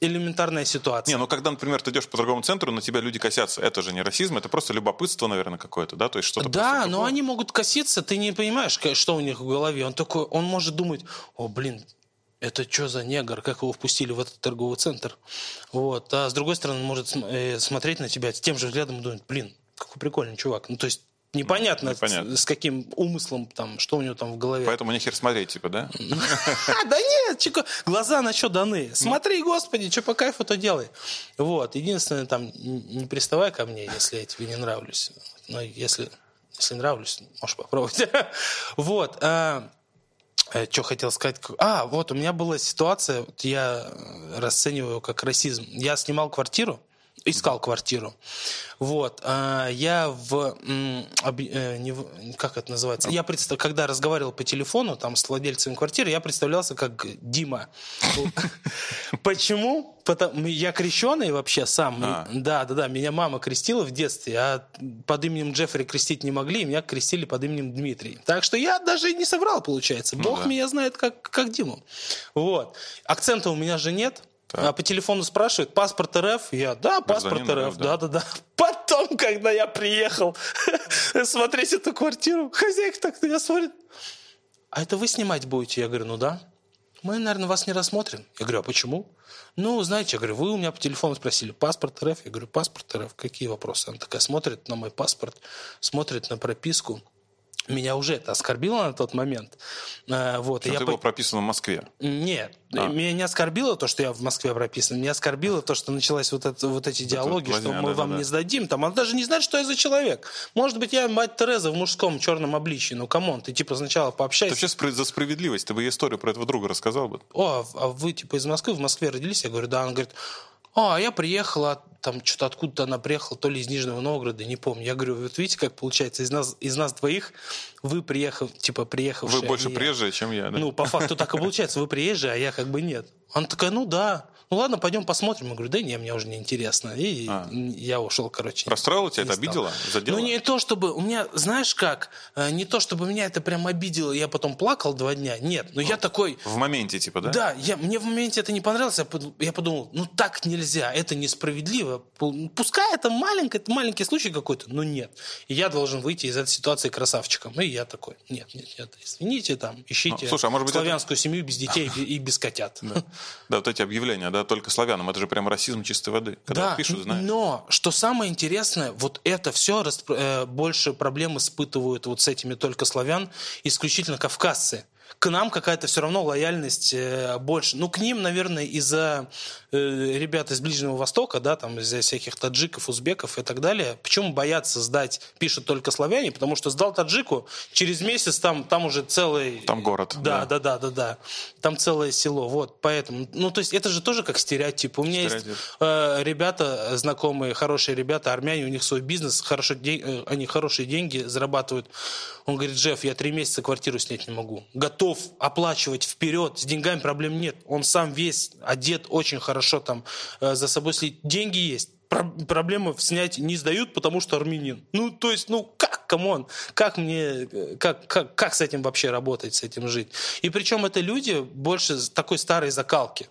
элементарная ситуация. Не, ну когда, например, ты идешь по торговому центру, на тебя люди косятся, это же не расизм, это просто любопытство, наверное, какое-то, да, то есть что-то. Да, но они могут коситься, ты не понимаешь, что у них в голове. Он такой, он может думать, о, блин, это что за негр, как его впустили в этот торговый центр. Вот. А с другой стороны, он может э, смотреть на тебя с тем же взглядом и думать, блин, какой прикольный чувак. Ну, то есть Непонятно, Непонятно. С, с каким умыслом, там, что у него там в голове. Поэтому нехер смотреть, типа, да? <laughs> Да нет, глаза на что даны. Смотри, господи, что по кайфу, то делай. Вот, единственное, там, не приставай ко мне, если я тебе не нравлюсь. Но если, если нравлюсь, можешь попробовать. <laughs> Вот. А, э, что хотел сказать? А, вот у меня была ситуация, я расцениваю как расизм. Я снимал квартиру, искал квартиру. Вот. А я в... Э, как это называется? Я представ... Когда разговаривал по телефону там, с владельцем квартиры, я представлялся как Дима. <laughs> Почему? Потому я крещеный вообще сам. А. Да, да, да. Меня мама крестила в детстве, а под именем Джеффри крестить не могли, и меня крестили под именем Дмитрий. Так что я даже не соврал, получается. Ну Бог меня знает как, как Диму. Вот. Акцента у меня же нет. Так. А по телефону спрашивают, паспорт РФ? Я, да, паспорт РФ, да-да-да. <laughs> Потом, когда я приехал <laughs> смотреть эту квартиру, хозяйка так на меня смотрит. А это вы снимать будете? Я говорю, ну да. Мы, наверное, вас не рассмотрим. Я говорю, а почему? Ну, знаете, я говорю, вы у меня по телефону спросили, паспорт РФ? Я говорю, паспорт РФ, какие вопросы? Она такая смотрит на мой паспорт, смотрит на прописку меня уже это оскорбило на тот момент. Э, вот, что и ты я был по... прописан в Москве? Нет, а. меня не оскорбило то, что я в Москве прописан, меня оскорбило то, что началась вот, это, вот эти диалоги, это что мы да, вам да, не сдадим. Там, он даже не знает, что я за человек. Может быть, я мать Тереза в мужском черном обличии. Ну, come on, ты типа сначала пообщайся. Ты вообще за справедливость, ты бы историю про этого друга рассказал бы. О, а вы типа из Москвы, в Москве родились? Я говорю, да. Он говорит, а, я приехала, там что-то откуда-то она приехала, то ли из Нижнего Новгорода, не помню. Я говорю, вот видите, как получается, из нас, из нас двоих вы приехав, типа приехавшие. Вы больше приезжие, чем я, да? Ну, по факту так и получается, вы приезжие, а я как бы нет. Она такая, ну да ну ладно, пойдем посмотрим. Я говорю, да не, мне уже не интересно. И а. я ушел, короче. Расстроило тебя это, обидело? Задело? Ну не то, чтобы, у меня, знаешь как, э, не то, чтобы меня это прям обидело, я потом плакал два дня, нет, но вот. я такой... В моменте типа, да? Да, я, мне в моменте это не понравилось, я подумал, ну так нельзя, это несправедливо. Пускай это маленький, это маленький случай какой-то, но нет. И я должен выйти из этой ситуации красавчиком. И я такой, нет, нет, нет, извините, там, ищите ну, слушай, а может быть славянскую это... семью без детей и без котят. Да, вот эти объявления, да, да, только славянам. Это же прям расизм чистой воды. Когда да, пишут, знаешь. но что самое интересное, вот это все э, больше проблем испытывают вот с этими только славян, исключительно кавказцы к нам какая-то все равно лояльность э, больше. Ну, к ним, наверное, из-за э, ребят из Ближнего Востока, да, там из-за всяких таджиков, узбеков и так далее. Почему боятся сдать, пишут только славяне? Потому что сдал таджику, через месяц там, там уже целый... Там город. Да, да, да, да, да. да. Там целое село. Вот, поэтому... Ну, то есть это же тоже как стереотип. У меня стереотип. есть э, ребята, знакомые, хорошие ребята, армяне, у них свой бизнес, хорошо, де... Э, они хорошие деньги зарабатывают. Он говорит, Джефф, я три месяца квартиру снять не могу. Готов оплачивать вперед, с деньгами проблем нет. Он сам весь одет очень хорошо, там э, за собой следит. Деньги есть про- проблемы снять не сдают, потому что армянин. Ну, то есть, ну, как, come on, как мне, э, как, как, как с этим вообще работать, с этим жить? И причем это люди больше такой старой закалки.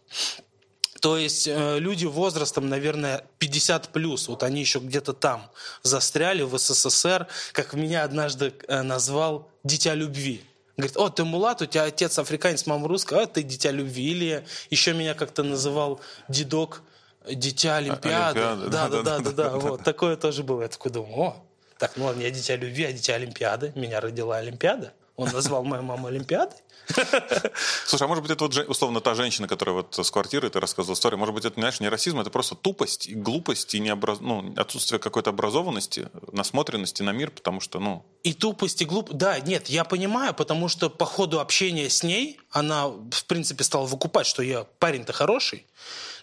То есть э, люди возрастом, наверное, 50 плюс, вот они еще где-то там застряли в СССР, как меня однажды э, назвал «дитя любви». Говорит, о, ты мулат, у тебя отец африканец, мама русская, а ты дитя любви. Или еще меня как-то называл дедок, дитя Олимпиады. Олимпиады, Да, да, да, да, да, да, вот такое тоже было. Я такой думаю, о, так, ну ладно, я дитя любви, а дитя Олимпиады. Меня родила Олимпиада. Он назвал мою маму Олимпиадой. <laughs> Слушай, а может быть, это вот, условно, та женщина, которая вот с квартиры, ты рассказывал историю, может быть, это, знаешь, не расизм, это просто тупость, глупость, и необраз... ну, отсутствие какой-то образованности, насмотренности на мир, потому что, ну, И тупость, и глуп... Да, нет, я понимаю, потому что по ходу общения с ней она, в принципе, стала выкупать, что я парень-то хороший.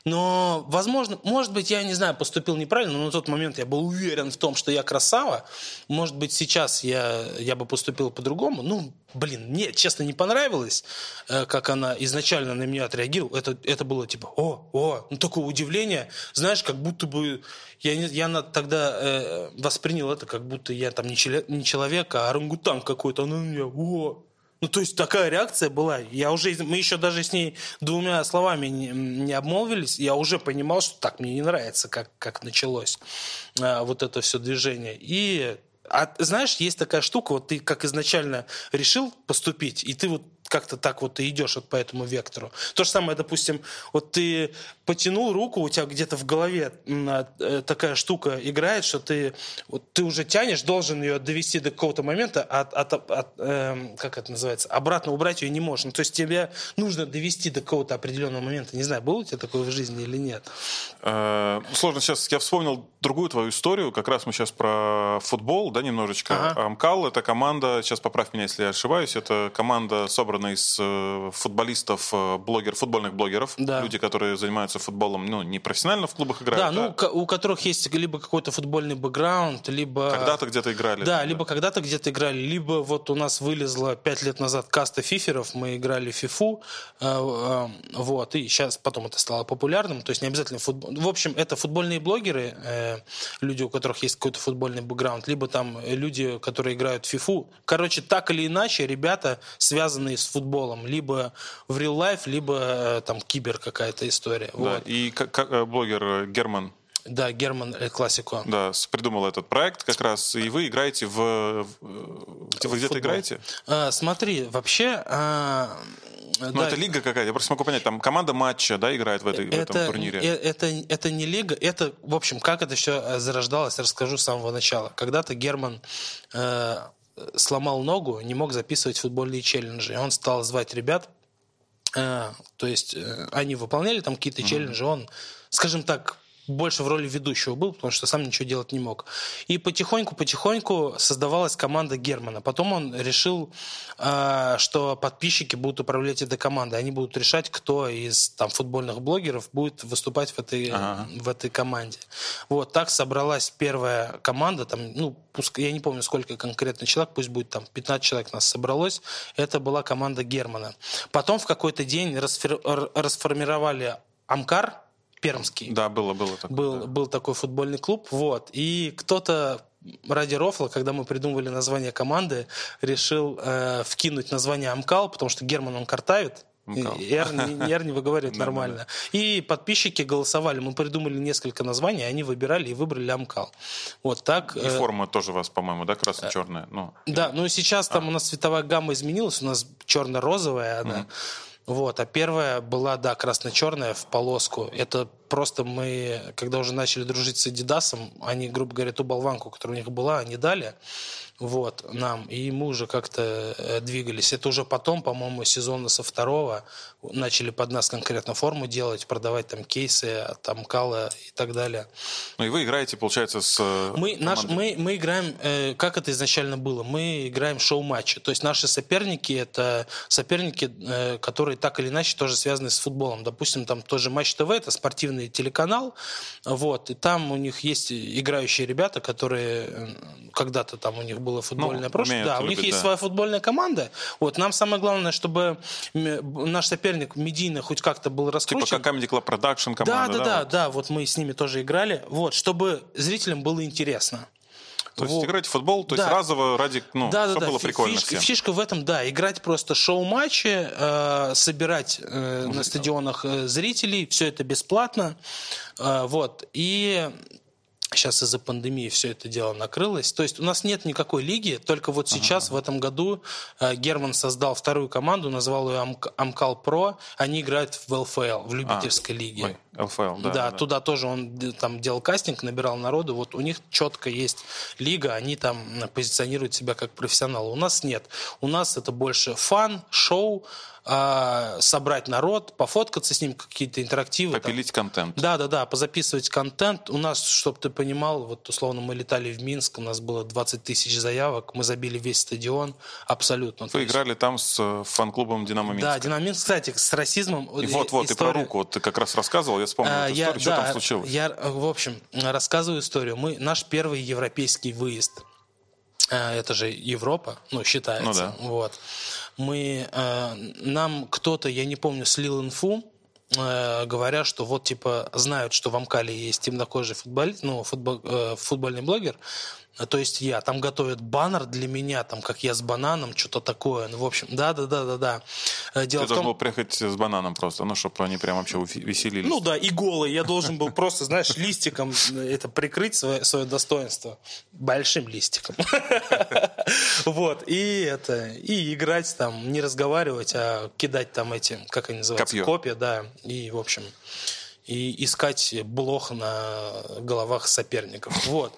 Но, возможно, может быть, я не знаю, поступил неправильно, но на тот момент я был уверен в том, что я красава. Может быть, сейчас я, я бы поступил по-другому. Ну, блин, мне, честно, не понравилось, э, как она изначально на меня отреагировала. Это, это было типа, о, о, ну такое удивление. Знаешь, как будто бы я, не- я тогда э, воспринял это, как будто я там не, челе- не человек, а орангутан какой-то. Она на меня, о, ну, то есть такая реакция была. Я уже, мы еще даже с ней двумя словами не, не обмолвились. Я уже понимал, что так мне не нравится, как, как началось а, вот это все движение. И а, знаешь, есть такая штука, вот ты как изначально решил поступить, и ты вот как-то так вот и идешь вот по этому вектору. То же самое, допустим, вот ты потянул руку, у тебя где-то в голове а, э, такая штука играет, что ты, вот ты уже тянешь, должен ее довести до какого-то момента, а от, от- от, эм, как это называется, обратно убрать ее не можешь. Ну, то есть тебе нужно довести до какого-то определенного момента. Не знаю, было у тебя такое в жизни или нет. Э, Сложно сейчас. Я вспомнил другую твою историю. Как раз мы сейчас про футбол, да, немножечко. Ага. Амкал это команда. Сейчас поправь меня, если я ошибаюсь. Это команда собрана из э, футболистов, э, блогер, футбольных блогеров. Да. Люди, которые занимаются футболом, ну не профессионально в клубах играют. Да, а ну, ко- у которых есть либо какой-то футбольный бэкграунд, либо... когда-то где-то играли. Да, либо когда-то где-то играли, либо вот у нас вылезла пять лет назад каста фиферов, мы играли в фифу, э, вот, и сейчас потом это стало популярным, то есть не обязательно футбол. В общем, это футбольные блогеры, люди, у которых есть какой-то футбольный бэкграунд, либо там люди, которые играют в фифу. Короче, так или иначе, ребята, связанные с футболом, либо в real life, либо э, там кибер какая-то история. Да, Вот. И как, как, э, блогер э, Герман Да, Герман Классико. да, с- придумал этот проект как раз, и вы играете в... где- Вы где-то играете? А, смотри, вообще... а, Ну, да, это лига какая-то. Я просто могу понять, там команда матча, да, играет в, этой, в этом это, турнире. э- это, это не лига, это, в общем, как это все зарождалось, расскажу с самого начала. Когда-то Герман э, сломал ногу, не мог записывать футбольные челленджи. И он стал звать ребят, э, то есть э, они выполняли там какие-то челленджи, он, скажем так, больше в роли ведущего был, потому что сам ничего делать не мог. И потихоньку-потихоньку создавалась команда Германа. Потом он решил, э, что подписчики будут управлять этой командой. Они будут решать, кто из там, футбольных блогеров будет выступать в этой, Ага. в этой команде. Вот так собралась первая команда. Там, ну, я не помню, сколько конкретно человек, пусть будет там 15 человек нас собралось. Это была команда Германа. Потом в какой-то день расфер- расформировали Амкар пермский. Да, было, было такое. Был, да. был такой футбольный клуб, вот. И кто-то ради рофла, когда мы придумывали название команды, решил э, вкинуть название Амкал, потому что Герман он картавит. Р, не- выговаривает <laughs> нормально. И подписчики голосовали. Мы придумали несколько названий, они выбирали и выбрали Амкал. Вот так. И э, форма тоже у вас, по-моему, да, красно-черная? Ну, да, ну сейчас там у нас цветовая гамма изменилась, у нас черно-розовая она. Вот, а первая была, да, красно-черная в полоску. Это просто мы, когда уже начали дружить с Адидасом, они, грубо говоря, ту болванку, которая у них была, они дали вот, нам, и мы уже как-то э, двигались. Это уже потом, по-моему, сезона со второго начали под нас конкретно форму делать, продавать там кейсы от Амкала и так далее. ну и вы играете, получается, с э, Мы, наш, мы, мы играем, э, как это изначально было, мы играем шоу-матчи. То есть наши соперники это соперники, э, которые так или иначе тоже связаны с футболом. Допустим, там тоже Матч ТВ, это спортивный телеканал, вот, и там у них есть играющие ребята, которые когда-то там у них было было футбольное Ну, прошлое. Да, у них есть да. своя футбольная команда. Вот, нам самое главное, чтобы наш соперник медийно хоть как-то был Типа раскручен. как Comedy Club Production да, команда, да, да, вот. да, вот мы с ними тоже играли. Вот, чтобы зрителям было интересно. То есть Вот. играть в футбол, то есть Да. разово ради, ну, да, да, да. было прикольно фишка, всем. фишка в этом, да, играть просто шоу-матчи, э, собирать э, на стадионах э, зрителей, все это бесплатно, Э, вот. И сейчас из-за пандемии все это дело накрылось. То есть у нас нет никакой лиги, только вот сейчас в этом году э, Герман создал вторую команду, назвал ее Амк- Амкал Про. Они играют в ЛФЛ, в любительской лиге. Ой, ЛФЛ, да. Да, да. туда тоже он там делал кастинг, набирал народу. Вот у них четко есть лига, они там м, позиционируют себя как профессионалы. У нас нет. У нас это больше фан, шоу, а, собрать народ, пофоткаться с ним, какие-то интерактивы. там. Попилить контент. Да, да, да, позаписывать контент. У нас, чтобы ты понимал, вот условно мы летали в Минск, у нас было 20 тысяч заявок, мы забили весь стадион абсолютно. Вы есть- играли там с э, фан-клубом Динамо Минск. Да, Динамо Минск, кстати, с расизмом. И э, вот-вот, и про история- руку, вот ты как раз рассказывал, я вспомнил а, эту я, историю, что да, там случилось. Я, в общем, рассказываю историю. Мы, наш первый европейский выезд, э, это же Европа, ну, считается. Ну да. Вот. Мы, э, нам кто-то, я не помню, слил инфу, э, говоря, что вот, типа, знают, что в Амкале есть темнокожий футболист, ну, футбол- э, футбольный блогер, то есть я. Там готовят баннер для меня, там, как я с бананом, что-то такое. Ну, в общем, да-да-да-да-да. Э, Дело Ты в должен том... был приехать с бананом просто, ну, чтобы они прям вообще веселились. Ну да, и голый. Я должен был просто, знаешь, листиком это прикрыть свое, свое достоинство. Большим листиком. <laughs> Вот. И это, и играть там, не разговаривать, а кидать там эти, как они называются, копья, да. И, в общем, и искать блох на головах соперников. Вот.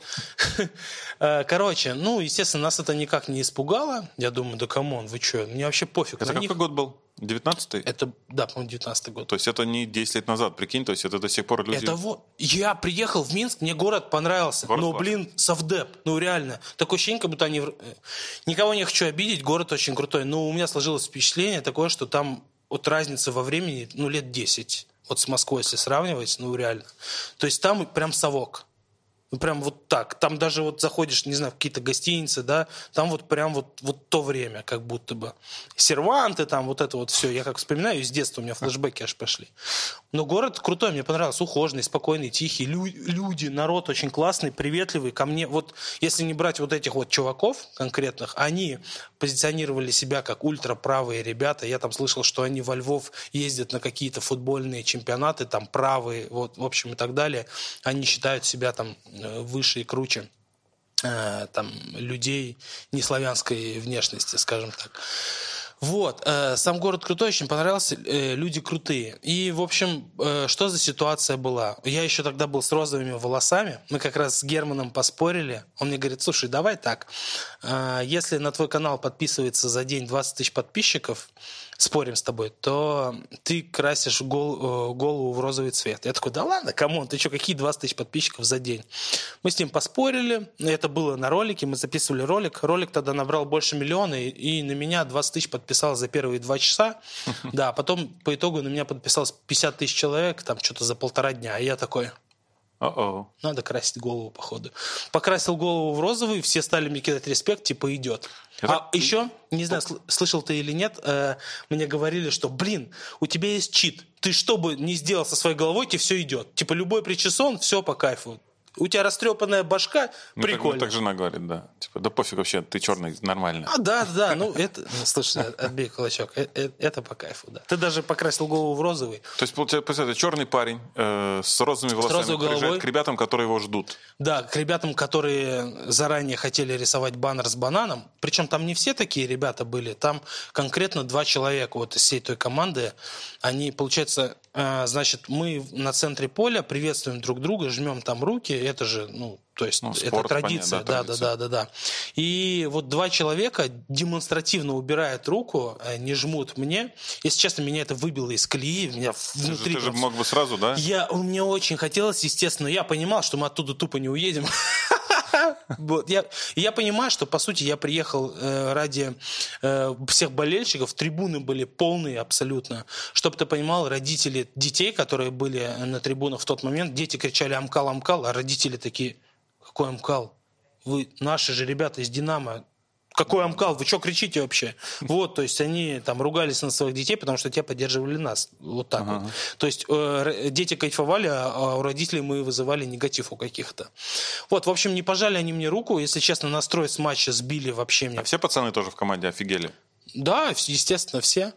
Э, Короче, ну, естественно, нас это никак не испугало. Я думаю, да come on, вы что, мне вообще пофиг Это на какой них. год был? 19-й? Это, да, по-моему, 19 год. То есть это не 10 лет назад, прикинь, то есть это до сих пор люди... Это вот. Я приехал в Минск, мне город понравился. Город но, классный. блин, совдеп. Ну, реально. Такое ощущение, как будто они... э, Никого не хочу обидеть, город очень крутой. Но у меня сложилось впечатление такое, что там вот разница во времени, ну, лет 10. Вот с Москвой, если сравнивать, ну, реально. То есть там прям совок. Ну, прям вот так. Там даже вот заходишь, не знаю, в какие-то гостиницы, да, там вот прям вот, вот то время, как будто бы. Серванты там, вот это вот все. Я как вспоминаю, из детства у меня флешбеки аж пошли. Но город крутой, мне понравился. Ухоженный, спокойный, тихий. Лю- люди, народ очень классный, приветливый. Ко мне, вот если не брать вот этих вот чуваков конкретных, они позиционировали себя как ультраправые ребята. Я там слышал, что они во Львов ездят на какие-то футбольные чемпионаты, там правые, вот, в общем, и так далее. Они считают себя там э, выше и круче э, там людей неславянской внешности, скажем так. Вот, э, сам город крутой, очень понравился, э, люди крутые. И, в общем, э, что за ситуация была? Я еще тогда был с розовыми волосами, мы как раз с Германом поспорили. Он мне говорит, слушай, давай так, если на твой канал подписывается за день 20 тысяч подписчиков, спорим с тобой, то ты красишь гол- э, голову в розовый цвет. Я такой, да ладно, come on, ты что, какие 20 тысяч подписчиков за день? Мы с ним поспорили, это было на ролике, мы записывали ролик. Ролик тогда набрал больше миллиона, и, и на меня 20 тысяч подписалось за первые два часа. <laughs> Да, потом по итогу на меня подписалось 50 тысяч человек, там что-то за полтора дня. И я такой, О-о. надо красить голову, походу. Покрасил голову в розовый, все стали мне кидать респект, типа идет. Это- А еще, не знаю, сл- слышал ты или нет, э, мне говорили, что, блин, у тебя есть чит. Ты что бы ни сделал со своей головой, тебе все идет. Типа любой причесон, все по кайфу. У тебя растрепанная башка, Ну, так- прикольно. ну, так жена говорит, да. Типа, да пофиг вообще, ты черный, нормально. А, да, да, ну это, ну, слушай, <laughs> отбей кулачок, э- э- это по кайфу, да. Ты даже покрасил голову в розовый. То есть, получается, черный парень э, с розовыми волосами розовой приезжает головой. к ребятам, которые его ждут. Да, к ребятам, которые заранее хотели рисовать баннер с бананом. Причем там не все такие ребята были. Там конкретно два человека вот из всей той команды. Они, получается, э, значит, мы на центре поля приветствуем друг друга, жмем там руки. Это же, ну, то есть Ну, это спорт, традиция. понятно, да, да, да, традиция. да, да, да. И вот два человека демонстративно убирают руку, э, не жмут мне. Если честно, меня это выбило из колеи. Меня Ты же, внутри ты же мог бы сразу, да? я, мне очень хотелось, естественно, я понимал, что мы оттуда тупо не уедем. <laughs> Вот, я, я понимаю, что, по сути, я приехал э, ради э, всех болельщиков, трибуны были полные абсолютно. Чтобы ты понимал, родители детей, которые были на трибунах в тот момент, дети кричали «Амкал, Амкал», а родители такие «Какой Амкал? вы наши же ребята из «Динамо», какой Амкал, вы что кричите вообще? Вот, то есть они там ругались на своих детей, потому что те поддерживали нас. Вот так ага. вот. То есть э, дети кайфовали, а, а у родителей мы вызывали негатив у каких-то. Вот, в общем, не пожали они мне руку. Если честно, настрой с матча сбили вообще мне. А все пацаны тоже в команде офигели? Да, естественно, все.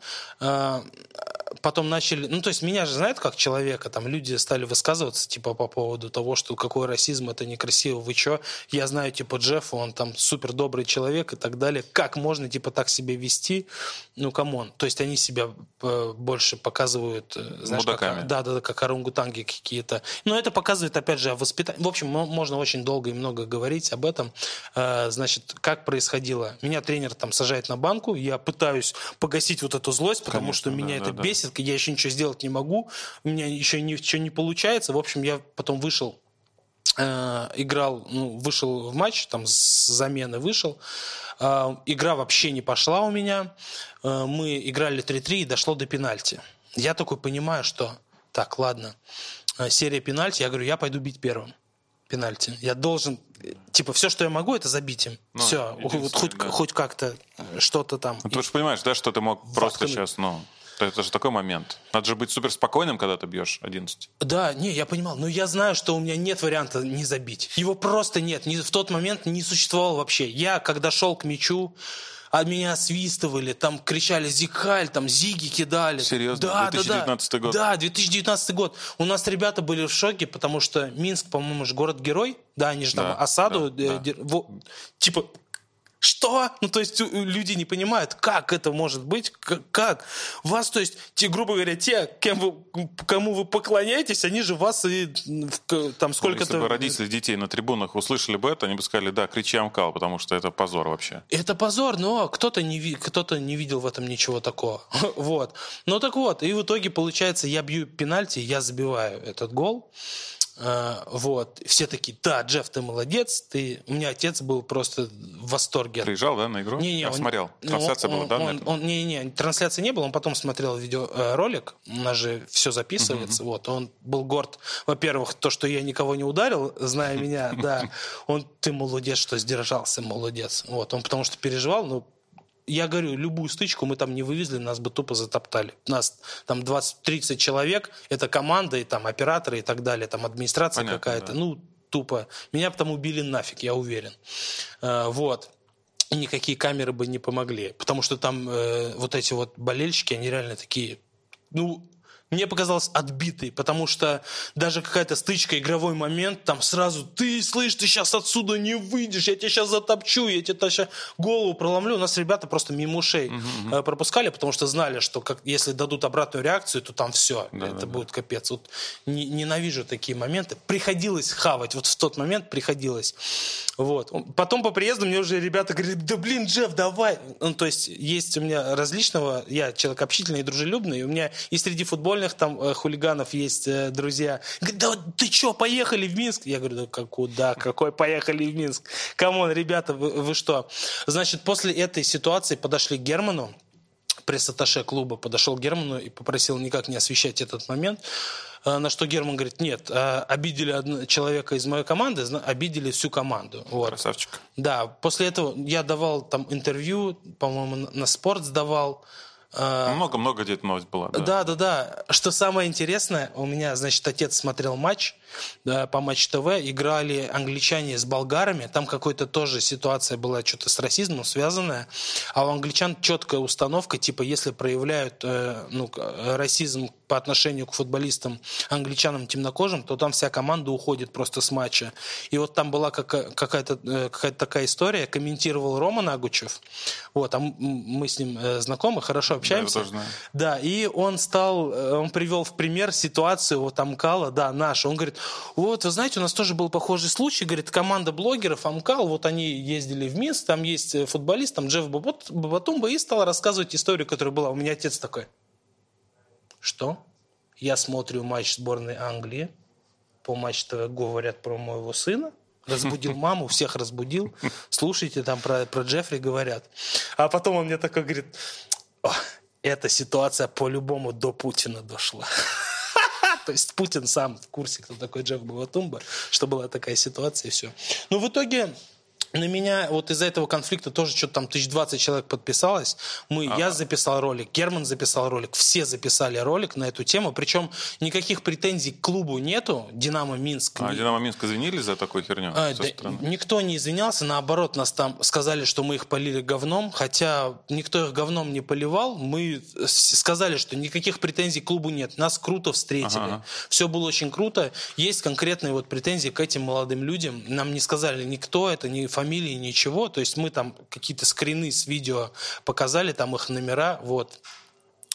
Потом начали, ну, то есть меня же знают как человека, там люди стали высказываться, типа, по поводу того, что какой расизм, это некрасиво, вы чё? Я знаю, типа, Джеффа, он там супер добрый человек и так далее. Как можно, типа, так себя вести? Ну, come on. То есть они себя э, больше показывают, э, знаешь, Мудаками. как, да, да, да, как орангутанги какие-то. Но это показывает, опять же, воспитание. В общем, можно очень долго и много говорить об этом. Э, значит, как происходило? Меня тренер там сажает на банку, я пытаюсь погасить вот эту злость, потому Конечно, что меня да, это да, бесит бесит, я еще ничего сделать не могу, у меня еще ничего не получается. В общем, я потом вышел э, играл, ну, вышел в матч, там с замены вышел. Э, игра вообще не пошла у меня. Э, мы играли 3-3 и дошло до пенальти. Я такой понимаю, что так, ладно, серия пенальти. Я говорю, я пойду бить первым пенальти. Я должен, типа, все, что я могу, это забить им. Ну, все, вот, хоть, да. хоть как-то что-то там. Ну, ты же понимаешь, да, что ты мог Воткнуть. просто сейчас, ну... Это же такой момент. Надо же быть супер спокойным, когда ты бьешь 11. Да, не, я понимал. Но я знаю, что у меня нет варианта не забить. Его просто нет. В тот момент не существовало вообще. Я, когда шел к мячу, а меня свистывали, там кричали «Зикаль», там «Зиги» кидали. Серьезно? Да, 2019 да, да. год? Да, 2019 год. У нас ребята были в шоке, потому что Минск, по-моему, же город-герой. Да, они же да, там осаду... Да, э, да. Во, типа, что? Ну, то есть люди не понимают, как это может быть, как? Вас, то есть, те, грубо говоря, те, кем вы, кому вы поклоняетесь, они же вас и там сколько-то... Если бы родители детей на трибунах услышали бы это, они бы сказали, да, кричи Амкал, потому что это позор вообще. Это позор, но кто-то не, кто-то не видел в этом ничего такого. <laughs> вот. Ну так вот, и в итоге, получается, я бью пенальти, я забиваю этот гол. А, вот. Все такие, да, Джефф, ты молодец. Ты... У меня отец был просто в восторге. Приезжал, да, на игру? Не, не, Я он... смотрел. Трансляция он, была, да? Он, он, не, не, трансляции не было. Он потом смотрел видеоролик. У нас же все записывается. Uh-huh. Вот. Он был горд, во-первых, то, что я никого не ударил, зная меня, да. <laughs> Он, ты молодец, что сдержался, молодец. Вот. Он потому что переживал, но я говорю, любую стычку мы там не вывезли, нас бы тупо затоптали. Нас там 20-30 человек, это команда, и там операторы и так далее, там администрация какая-то. Да. Ну, тупо. Меня бы там убили нафиг, я уверен. А, вот. И никакие камеры бы не помогли. Потому что там э, вот эти вот болельщики, они реально такие, ну, мне показалось отбитой, потому что даже какая-то стычка, игровой момент, там сразу ты, слышь, ты сейчас отсюда не выйдешь, я тебя сейчас затопчу, я тебе сейчас голову проломлю. У нас ребята просто мимо ушей uh-huh. пропускали, потому что знали, что как, если дадут обратную реакцию, то там все, да, это да, будет да. капец. Вот не, ненавижу такие моменты. Приходилось хавать, вот в тот момент приходилось. Вот. Потом по приезду мне уже ребята говорят, да блин, Джефф, давай. Ну, то есть есть у меня различного, я человек общительный и дружелюбный, и у меня и среди футбольных там э, хулиганов есть э, друзья. Говорят, да ты что, поехали в Минск? Я говорю, да как, куда, какой поехали в Минск? Come on, ребята, вы, вы что? Значит, после этой ситуации подошли к Герману, пресс-атташе клуба подошел к Герману и попросил никак не освещать этот момент. Э, на что Герман говорит, нет, обидели человека из моей команды, обидели всю команду. Вот. Красавчик. Да, после этого я давал там интервью, по-моему, на спорт сдавал. Э, Много-много где-то новость была. Да. да, да, да. Что самое интересное, у меня, значит, отец смотрел матч, да, по Матч ТВ, играли англичане с болгарами, там какой-то тоже ситуация была что-то с расизмом связанная, а у англичан четкая установка, типа, если проявляют э, ну, расизм по отношению к футболистам, англичанам темнокожим, то там вся команда уходит просто с матча. И вот там была какая-то э, какая такая история, комментировал Рома Нагучев, вот, а мы с ним э, знакомы, хорошо общаемся. Да, да, и он стал, э, он привел в пример ситуацию, вот Амкала, да, наш, он говорит, вот, вы знаете, у нас тоже был похожий случай, говорит, команда блогеров Амкал, вот они ездили в Минск, там есть футболист, там Джефф Бабатумба, и стал рассказывать историю, которая была. У меня отец такой, что? Я смотрю матч сборной Англии, по матч ТВ говорят про моего сына, разбудил <laughs> маму, всех разбудил, слушайте, там про, про Джеффри говорят. А потом он мне такой говорит, эта ситуация по-любому до Путина дошла. <laughs> То есть Путин сам в курсе, кто такой Джефф Баватумба, что была такая ситуация и все. Но в итоге на меня вот из-за этого конфликта тоже что-то там 1020 человек подписалось. Мы, ага. Я записал ролик, Герман записал ролик, все записали ролик на эту тему. Причем никаких претензий к клубу нету. Динамо Минск. А Динамо Минск извинились за такую херню? А, да, никто не извинялся, наоборот, нас там сказали, что мы их полили говном, хотя никто их говном не поливал. Мы сказали, что никаких претензий к клубу нет. Нас круто встретили. Ага. Все было очень круто. Есть конкретные вот претензии к этим молодым людям. Нам не сказали никто это, не фамилии, ничего. То есть мы там какие-то скрины с видео показали, там их номера, вот.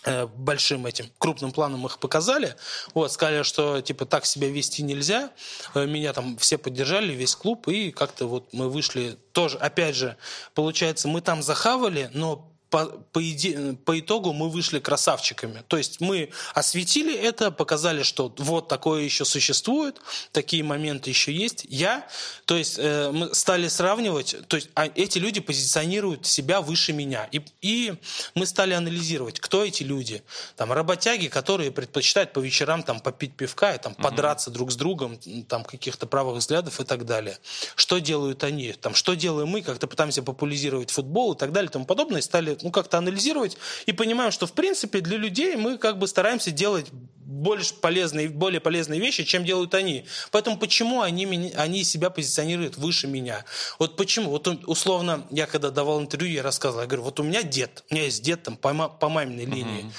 Э, большим этим крупным планом их показали, вот, сказали, что типа так себя вести нельзя, э, меня там все поддержали, весь клуб, и как-то вот мы вышли тоже, опять же, получается, мы там захавали, но по, по, иде, по итогу мы вышли красавчиками. То есть мы осветили это, показали, что вот такое еще существует, такие моменты еще есть. Я, то есть э, мы стали сравнивать, то есть а эти люди позиционируют себя выше меня. И, и мы стали анализировать, кто эти люди. Там работяги, которые предпочитают по вечерам там попить пивка и там угу. подраться друг с другом, там каких-то правых взглядов и так далее. Что делают они? Там, что делаем мы? Как-то пытаемся популяризировать футбол и так далее и тому подобное. И стали ну, как-то анализировать и понимаем, что, в принципе, для людей мы как бы стараемся делать больше полезные, более полезные вещи, чем делают они. Поэтому почему они, они себя позиционируют выше меня? Вот почему? Вот условно, я когда давал интервью, я рассказывал, я говорю, вот у меня дед, у меня есть дед там по, по маминой линии. Угу.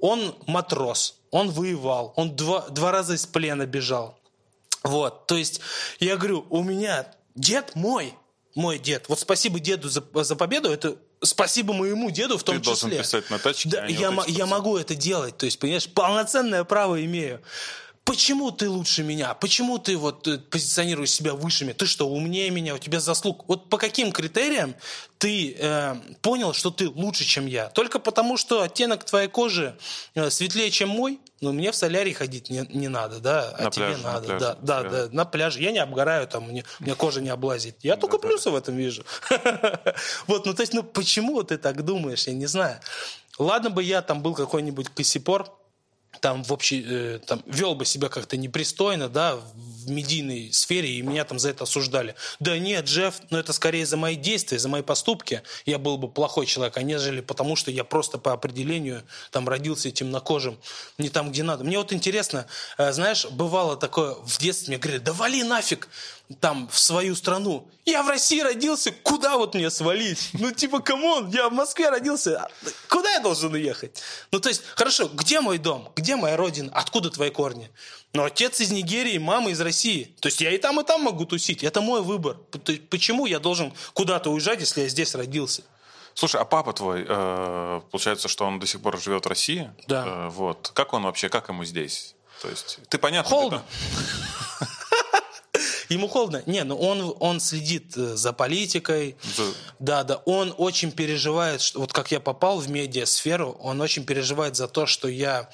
Он матрос, он воевал, он два, два раза из плена бежал. Вот, то есть я говорю, у меня дед мой, мой дед. Вот спасибо деду за, за победу. Это спасибо моему деду в том Ты числе. Ты должен писать на тачке, да, а я, вот я могу это делать. То есть, понимаешь, полноценное право имею. Почему ты лучше меня? Почему ты вот э, позиционируешь себя выше меня? Ты что, умнее меня? У тебя заслуг? Вот по каким критериям ты э, понял, что ты лучше, чем я? Только потому, что оттенок твоей кожи э, светлее, чем мой? Ну, мне в солярий ходить не, не надо, да, а на тебе пляже, надо. На пляже, да, да, да, на пляже. Я не обгораю, там, мне, мне кожа не облазит. Я только плюсы в этом вижу. <laughs> Вот, ну, то есть, ну, почему ты так думаешь? Я не знаю. Ладно бы я там был какой-нибудь косипор, там в общей, э, там вел бы себя как-то непристойно, да, в медийной сфере, и меня там за это осуждали. Да нет, Джефф, ну это скорее за мои действия, за мои поступки. Я был бы плохой человек, а нежели потому, что я просто по определению там родился темнокожим, не там, где надо. Мне вот интересно, э, знаешь, бывало такое в детстве, мне говорят, да вали нафиг, там, в свою страну. Я в России родился, куда вот мне свалить? Ну, типа, come on, я в Москве родился, а куда я должен уехать? Ну, то есть, хорошо, где мой дом? Где моя родина? Откуда твои корни? Ну, отец из Нигерии, мама из России. То есть, я и там, и там могу тусить. Это мой выбор. Почему я должен куда-то уезжать, если я здесь родился? Слушай, а папа твой, э, получается, что он до сих пор живет в России? Да. Э, вот. Как он вообще, как ему здесь? То есть, ты понятно... Холодно. <laughs> Ему холодно. Не, ну он, он следит э, за политикой. Да, да. Он очень переживает, что, вот как я попал в медиасферу, он очень переживает за то, что я,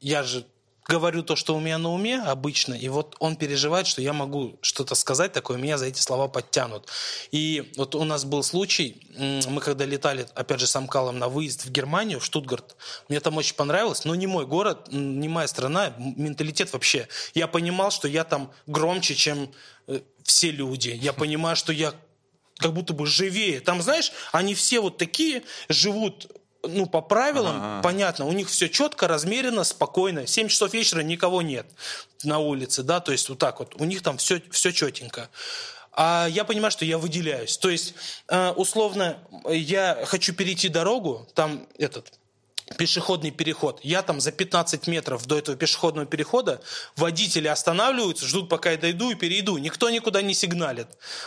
я же говорю то, что у меня на уме обычно, и вот он переживает, что я могу что-то сказать такое, меня за эти слова подтянут. И вот у нас был случай, мы когда летали, опять же, с Амкалом на выезд в Германию, в Штутгарт, мне там очень понравилось, но не мой город, не моя страна, менталитет вообще. Я понимал, что я там громче, чем э, все люди. Я понимаю, что я как будто бы живее. Там, знаешь, они все вот такие, живут ну, по правилам, ага. понятно, у них все четко, размеренно, спокойно. 7 часов вечера никого нет на улице, да, то есть вот так вот. У них там все, все четенько. А я понимаю, что я выделяюсь. То есть, э, условно, я хочу перейти дорогу, там этот пешеходный переход. Я там за 15 метров до этого пешеходного перехода, водители останавливаются, ждут, пока я дойду и перейду. Никто никуда не сигналит.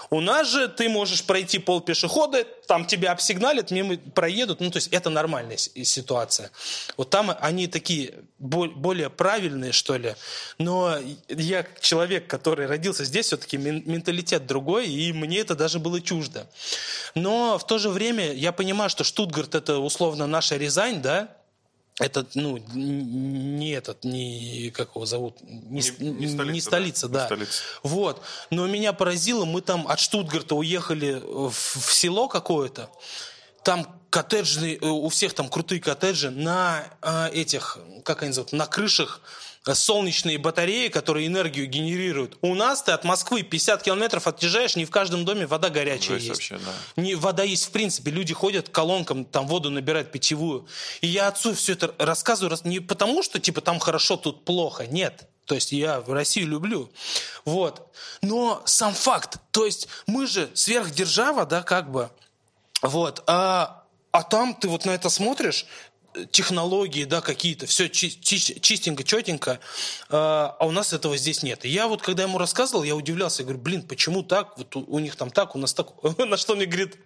У нас же ты можешь пройти пол пешехода, там тебя обсигналят, мимо проедут. Ну, то есть это нормальная ситуация. Вот там они такие более правильные, что ли. Но я человек, который родился здесь, все-таки менталитет другой, и мне это даже было чуждо. Но в то же время я понимаю, что Штутгарт это условно наша Рязань, да, это, ну, не этот, не, как его зовут, не, не, не столица, не столица да. да. Столица. Вот. Но меня поразило, мы там от Штутгарта уехали в, в село какое-то, там коттеджные, э, у всех там крутые коттеджи на э, этих, как они называют, на крышах э, солнечные батареи, которые энергию генерируют. У нас ты от Москвы 50 километров отъезжаешь, не в каждом доме вода горячая Жесть есть. вообще, да. Не, вода есть в принципе. Люди ходят к колонкам, там воду набирают питьевую. И я отцу все это рассказываю не потому, что типа там хорошо, тут плохо. Нет. То есть я в Россию люблю. Вот. Но сам факт. То есть мы же сверхдержава, да, как бы. Вот. А, а там ты вот на это смотришь, технологии, да, какие-то, все чистенько, четенько, а у нас этого здесь нет. И я вот, когда ему рассказывал, я удивлялся, я говорю, блин, почему так, вот у, у них там так, у нас так, <laughs> на что мне говорит,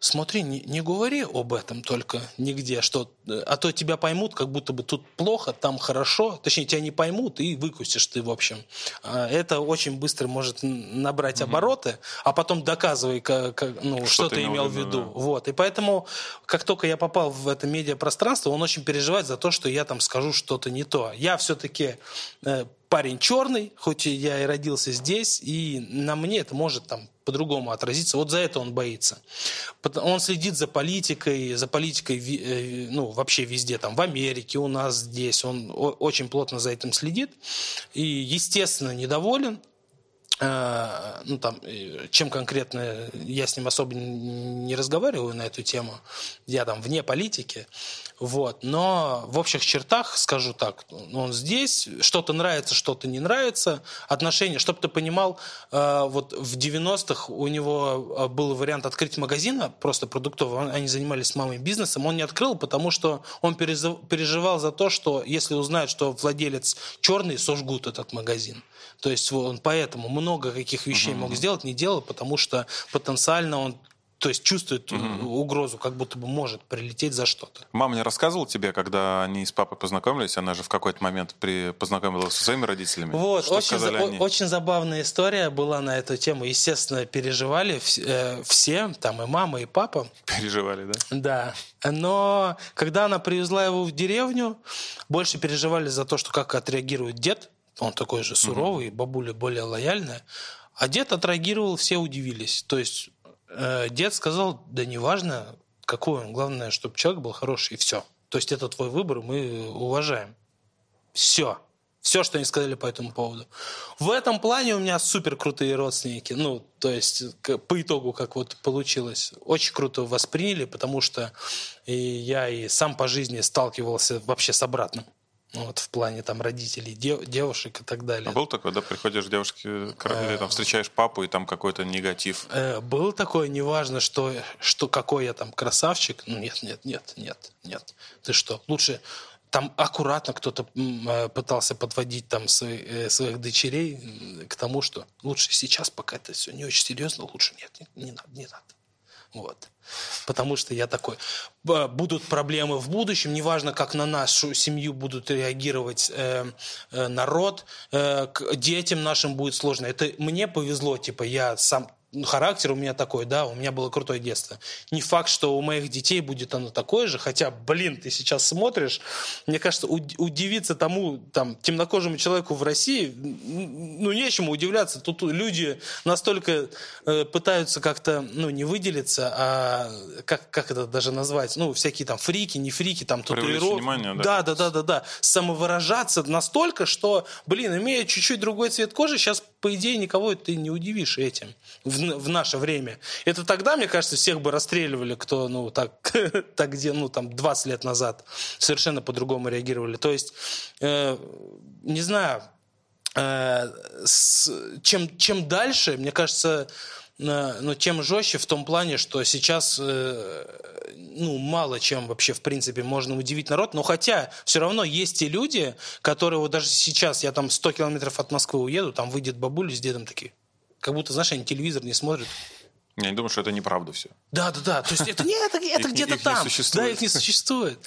смотри, не, не говори об этом только нигде, что, а то тебя поймут, как будто бы тут плохо, там хорошо, точнее, тебя не поймут и выкусишь ты, в общем. А Это очень быстро может набрать обороты, а потом доказывай, как, как- ну, что, ты имел в виду. да. Вот. И поэтому, как только я попал в это медиапространство, он очень переживает за то, что я там скажу что-то не то. Я все-таки э, парень черный, хоть я и родился здесь, и на мне это может там по-другому отразиться. Вот за это он боится. Он следит за политикой, за политикой э, ну, вообще везде, там, в Америке, у нас здесь. Он очень плотно за этим следит. И, естественно, недоволен. Э, ну, там, э, чем конкретно я с ним особо не разговариваю на эту тему. Я там вне политики. Вот. Но в общих чертах скажу так, он здесь, что-то нравится, что-то не нравится. Отношения, чтобы ты понимал, э, вот в 90-х у него э, был вариант открыть магазина, просто продуктовый, Он- они занимались с мамой бизнесом, он не открыл, потому что он переживал за то, что если узнают, что владелец черный, сожгут этот магазин. То есть он поэтому много каких вещей мог сделать, не делал, потому что потенциально он то есть чувствует угрозу, как будто бы может прилететь за что-то. Мама не рассказывала тебе, когда они с папой познакомились, она же в какой-то момент при... познакомилась со своими родителями. Вот, Что очень, за- они? очень забавная история была на эту тему. Естественно, переживали э, все, там и мама, и папа. <laughs> Переживали, да? Да. Но когда она привезла его в деревню, больше переживали за то, что как отреагирует дед. Он такой же суровый, бабуля более лояльная. А дед отреагировал, все удивились. То есть дед сказал, да неважно, какой он, главное, чтобы человек был хороший, и все. То есть это твой выбор, мы уважаем. Все. Все, что они сказали по этому поводу. В этом плане у меня супер крутые родственники. Ну, то есть, по итогу, как вот получилось. Очень круто восприняли, потому что и я и сам по жизни сталкивался вообще с обратным. Ну, Вот в плане там родителей, дев- девушек и так далее. А был такой, да, приходишь девушке, или там встречаешь папу, и там какой-то негатив. Э, был такое, неважно, что, что какой я там красавчик. Ну, нет, нет, нет, нет, нет. Ты что? Лучше там аккуратно кто-то э, пытался подводить там свои- э, своих дочерей к тому, что лучше сейчас, пока это все не очень серьезно, лучше нет, не, не надо, не надо. Вот. Потому что я такой. Будут проблемы в будущем, неважно, как на нашу семью будут реагировать э, э, народ, э, к детям нашим будет сложно. Это мне повезло, типа я сам характер у меня такой, да, у меня было крутое детство. Не факт, что у моих детей будет оно такое же, хотя, блин, ты сейчас смотришь, мне кажется, уд- удивиться тому, там, темнокожему человеку в России, ну, нечему удивляться. Тут люди настолько э, пытаются как-то, ну, не выделиться, а как, как это даже назвать, ну, всякие там фрики, не фрики, там, татуировки. внимание, да? Да, да, да, да, да. Самовыражаться настолько, что, блин, имея чуть-чуть другой цвет кожи, сейчас, по идее, никого ты не удивишь этим в, в наше время. Это тогда, мне кажется, всех бы расстреливали, кто, ну, так, <laughs> так где, ну, там, 20 лет назад совершенно по-другому реагировали. То есть, э, не знаю, э, с- чем, чем дальше, мне кажется, ну, тем жестче в том плане, что сейчас э, ну, мало чем вообще, в принципе, можно удивить народ. Но хотя все равно есть те люди, которые вот даже сейчас, я там 100 километров от Москвы уеду, там выйдет бабуля с дедом такие. Как будто, знаешь, они телевизор не смотрят. Я не думаю, что это неправда все. Да, да, да. То есть это, нет, это, это не- где-то не там. существует. Да, их не существует.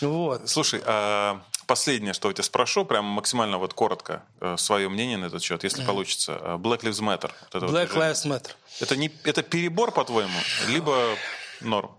Вот. Слушай, а последнее, что я тебя спрошу, прям максимально вот коротко, свое мнение на этот счет, если получится. А, Black Lives Matter. вот вот Black движение. Lives Matter. Это, не, это перебор, по-твоему, либо норм?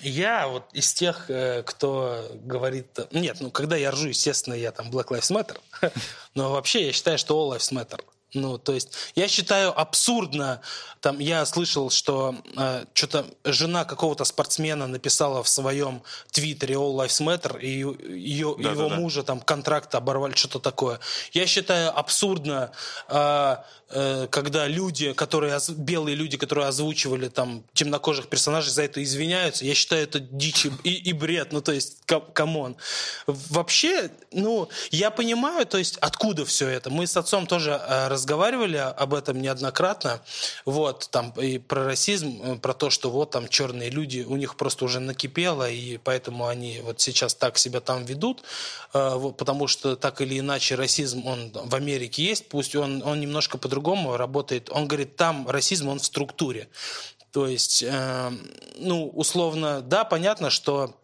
Я вот из тех, э, кто говорит... Нет, ну, когда я ржу, естественно, я там Black Lives Matter. <laughs> Но вообще я считаю, что All Lives Matter. Ну, то есть, я считаю абсурдно, там, я слышал, что э, что-то жена какого-то спортсмена написала в своем твиттере All Lives Matter, и ее, да, его да, мужа там контракт оборвали, что-то такое. Я считаю абсурдно, э, когда люди, которые, белые люди, которые озвучивали там темнокожих персонажей, за это извиняются. Я считаю это дичь и, и бред, ну, то есть, come on. Вообще, ну, я понимаю, то есть, откуда все это. Мы с отцом тоже э, разговаривали об этом неоднократно, вот, там, и про расизм, э, про то, что вот там черные люди, у них просто уже накипело, и поэтому они вот сейчас так себя там ведут, э, потому что так или иначе расизм, он в Америке есть, пусть он, он немножко по-другому работает, он говорит, там расизм, он в структуре. То есть, э, ну, условно, да, понятно, что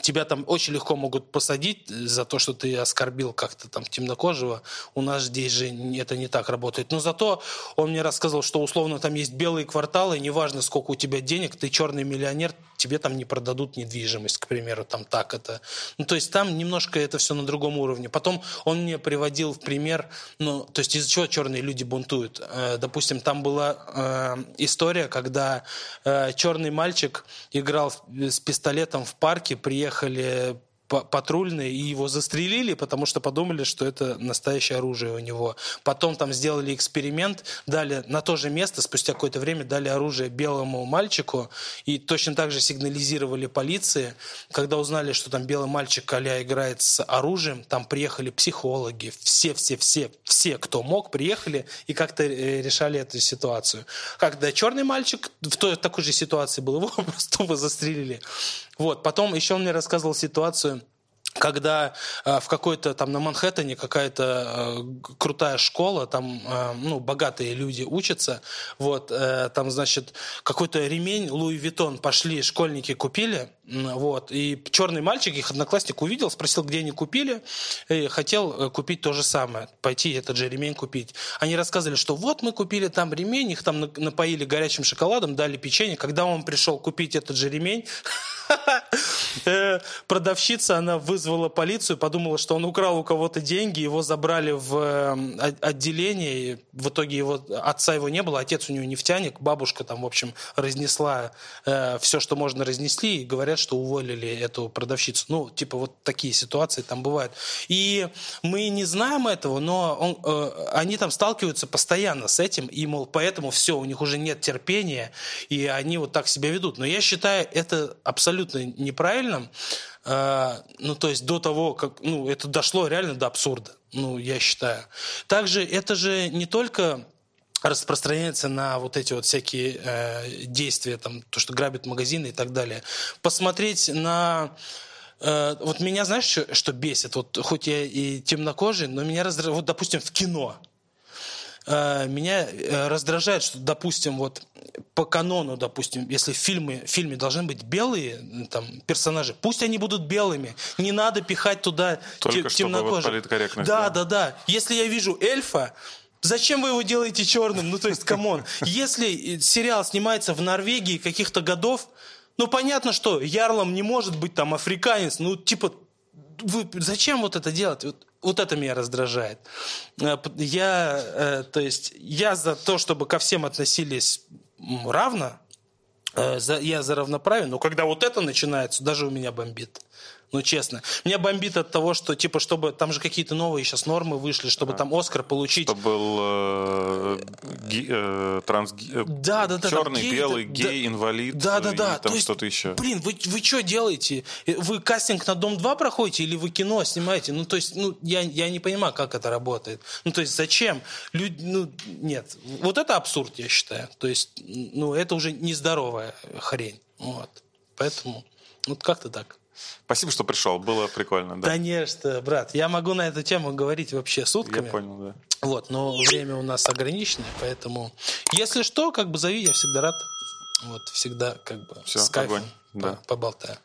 тебя там очень легко могут посадить за то, что ты оскорбил как-то там темнокожего. У нас здесь же это не так работает. Но зато он мне рассказал, что условно там есть белые кварталы, неважно сколько у тебя денег, ты черный миллионер, тебе там не продадут недвижимость, к примеру, там так это. Ну, то есть там немножко это все на другом уровне. Потом он мне приводил в пример, ну, то есть из-за чего черные люди бунтуют. Э, допустим, там была э, история, когда э, черный мальчик играл с пистолетом в парке, приехал приехали патрульные и его застрелили, потому что подумали, что это настоящее оружие у него. Потом там сделали эксперимент, дали на то же место, спустя какое-то время дали оружие белому мальчику и точно так же сигнализировали полиции. Когда узнали, что там белый мальчик Коля играет с оружием, там приехали психологи, все-все-все, все, кто мог, приехали и как-то э, решали эту ситуацию. Когда черный мальчик в той, такой же ситуации был, <laughs> его просто застрелили. Вот. Потом еще он мне рассказывал ситуацию, когда э, в какой-то там на Манхэттене какая-то э, крутая школа, там э, ну богатые люди учатся, вот там значит какой-то ремень Луи Виттон пошли школьники купили, вот и черный мальчик их одноклассник увидел, спросил, где они купили, и хотел купить то же самое, пойти этот же ремень купить. Они рассказывали, что вот мы купили там ремень, их там напоили горячим шоколадом, дали печенье. Когда он пришел купить этот же ремень, <laughs> продавщица она вызвала вызвала полицию, подумала, что он украл у кого-то деньги, его забрали в эм, отделение, в итоге его, отца его не было, отец у него нефтяник, бабушка там, в общем, разнесла э, все, что можно разнесли, и говорят, что уволили эту продавщицу. Ну, типа вот такие ситуации там бывают. И мы не знаем этого, но он, э, они там сталкиваются постоянно с этим, и, мол, поэтому все, у них уже нет терпения, и они вот так себя ведут. Но я считаю это абсолютно неправильным, ну, то есть до того, как, ну, это дошло реально до абсурда, ну, я считаю. Также это же не только распространяется на вот эти вот всякие э, действия, там, то, что грабят магазины и так далее. Посмотреть на э, вот меня, знаешь, что, что бесит? Вот хоть я и темнокожий, но меня раздражает, вот, допустим, в кино. Э, меня э, раздражает, что, допустим, вот по канону, допустим, если в фильме, в фильме должны быть белые там, персонажи, пусть они будут белыми. Не надо пихать туда Только темнокожих. Вот да, да, да, да. Если я вижу эльфа, Зачем вы его делаете черным? Ну, то есть, come on. Если сериал снимается в Норвегии каких-то годов, ну, понятно, что ярлом не может быть там африканец. Ну, типа, вы, зачем вот это делать? Вот, вот это меня раздражает. Э, я, э, то есть, я за то, чтобы ко всем относились равно, э, я за равноправие, но когда вот это начинается, даже у меня бомбит. Ну, честно. Меня бомбит от того, что, типа, чтобы... Там же какие-то новые сейчас нормы вышли, чтобы а. там Оскар получить. Чтобы был э, ги, э, транс... Э, да, да, да, черный, гей, белый, да, гей, инвалид. Да, да, да. там что-то еще. Блин, вы, вы что делаете? Вы кастинг на Дом-2 проходите или вы кино снимаете? Ну, то есть, ну, я, я не понимаю, как это работает. Ну, то есть, зачем? Люди, ну, нет. Вот это абсурд, я считаю. То есть, ну, это уже нездоровая хрень. Вот. Поэтому, вот как-то так. Спасибо, что пришел. Было прикольно. Да. Конечно, брат. Я могу на эту тему говорить вообще сутками. Я понял, да. Вот, но время у нас ограниченное, поэтому если что, как бы зови, я всегда рад. Вот, всегда как бы Все, с кайфом огонь. Да. Поболтаю.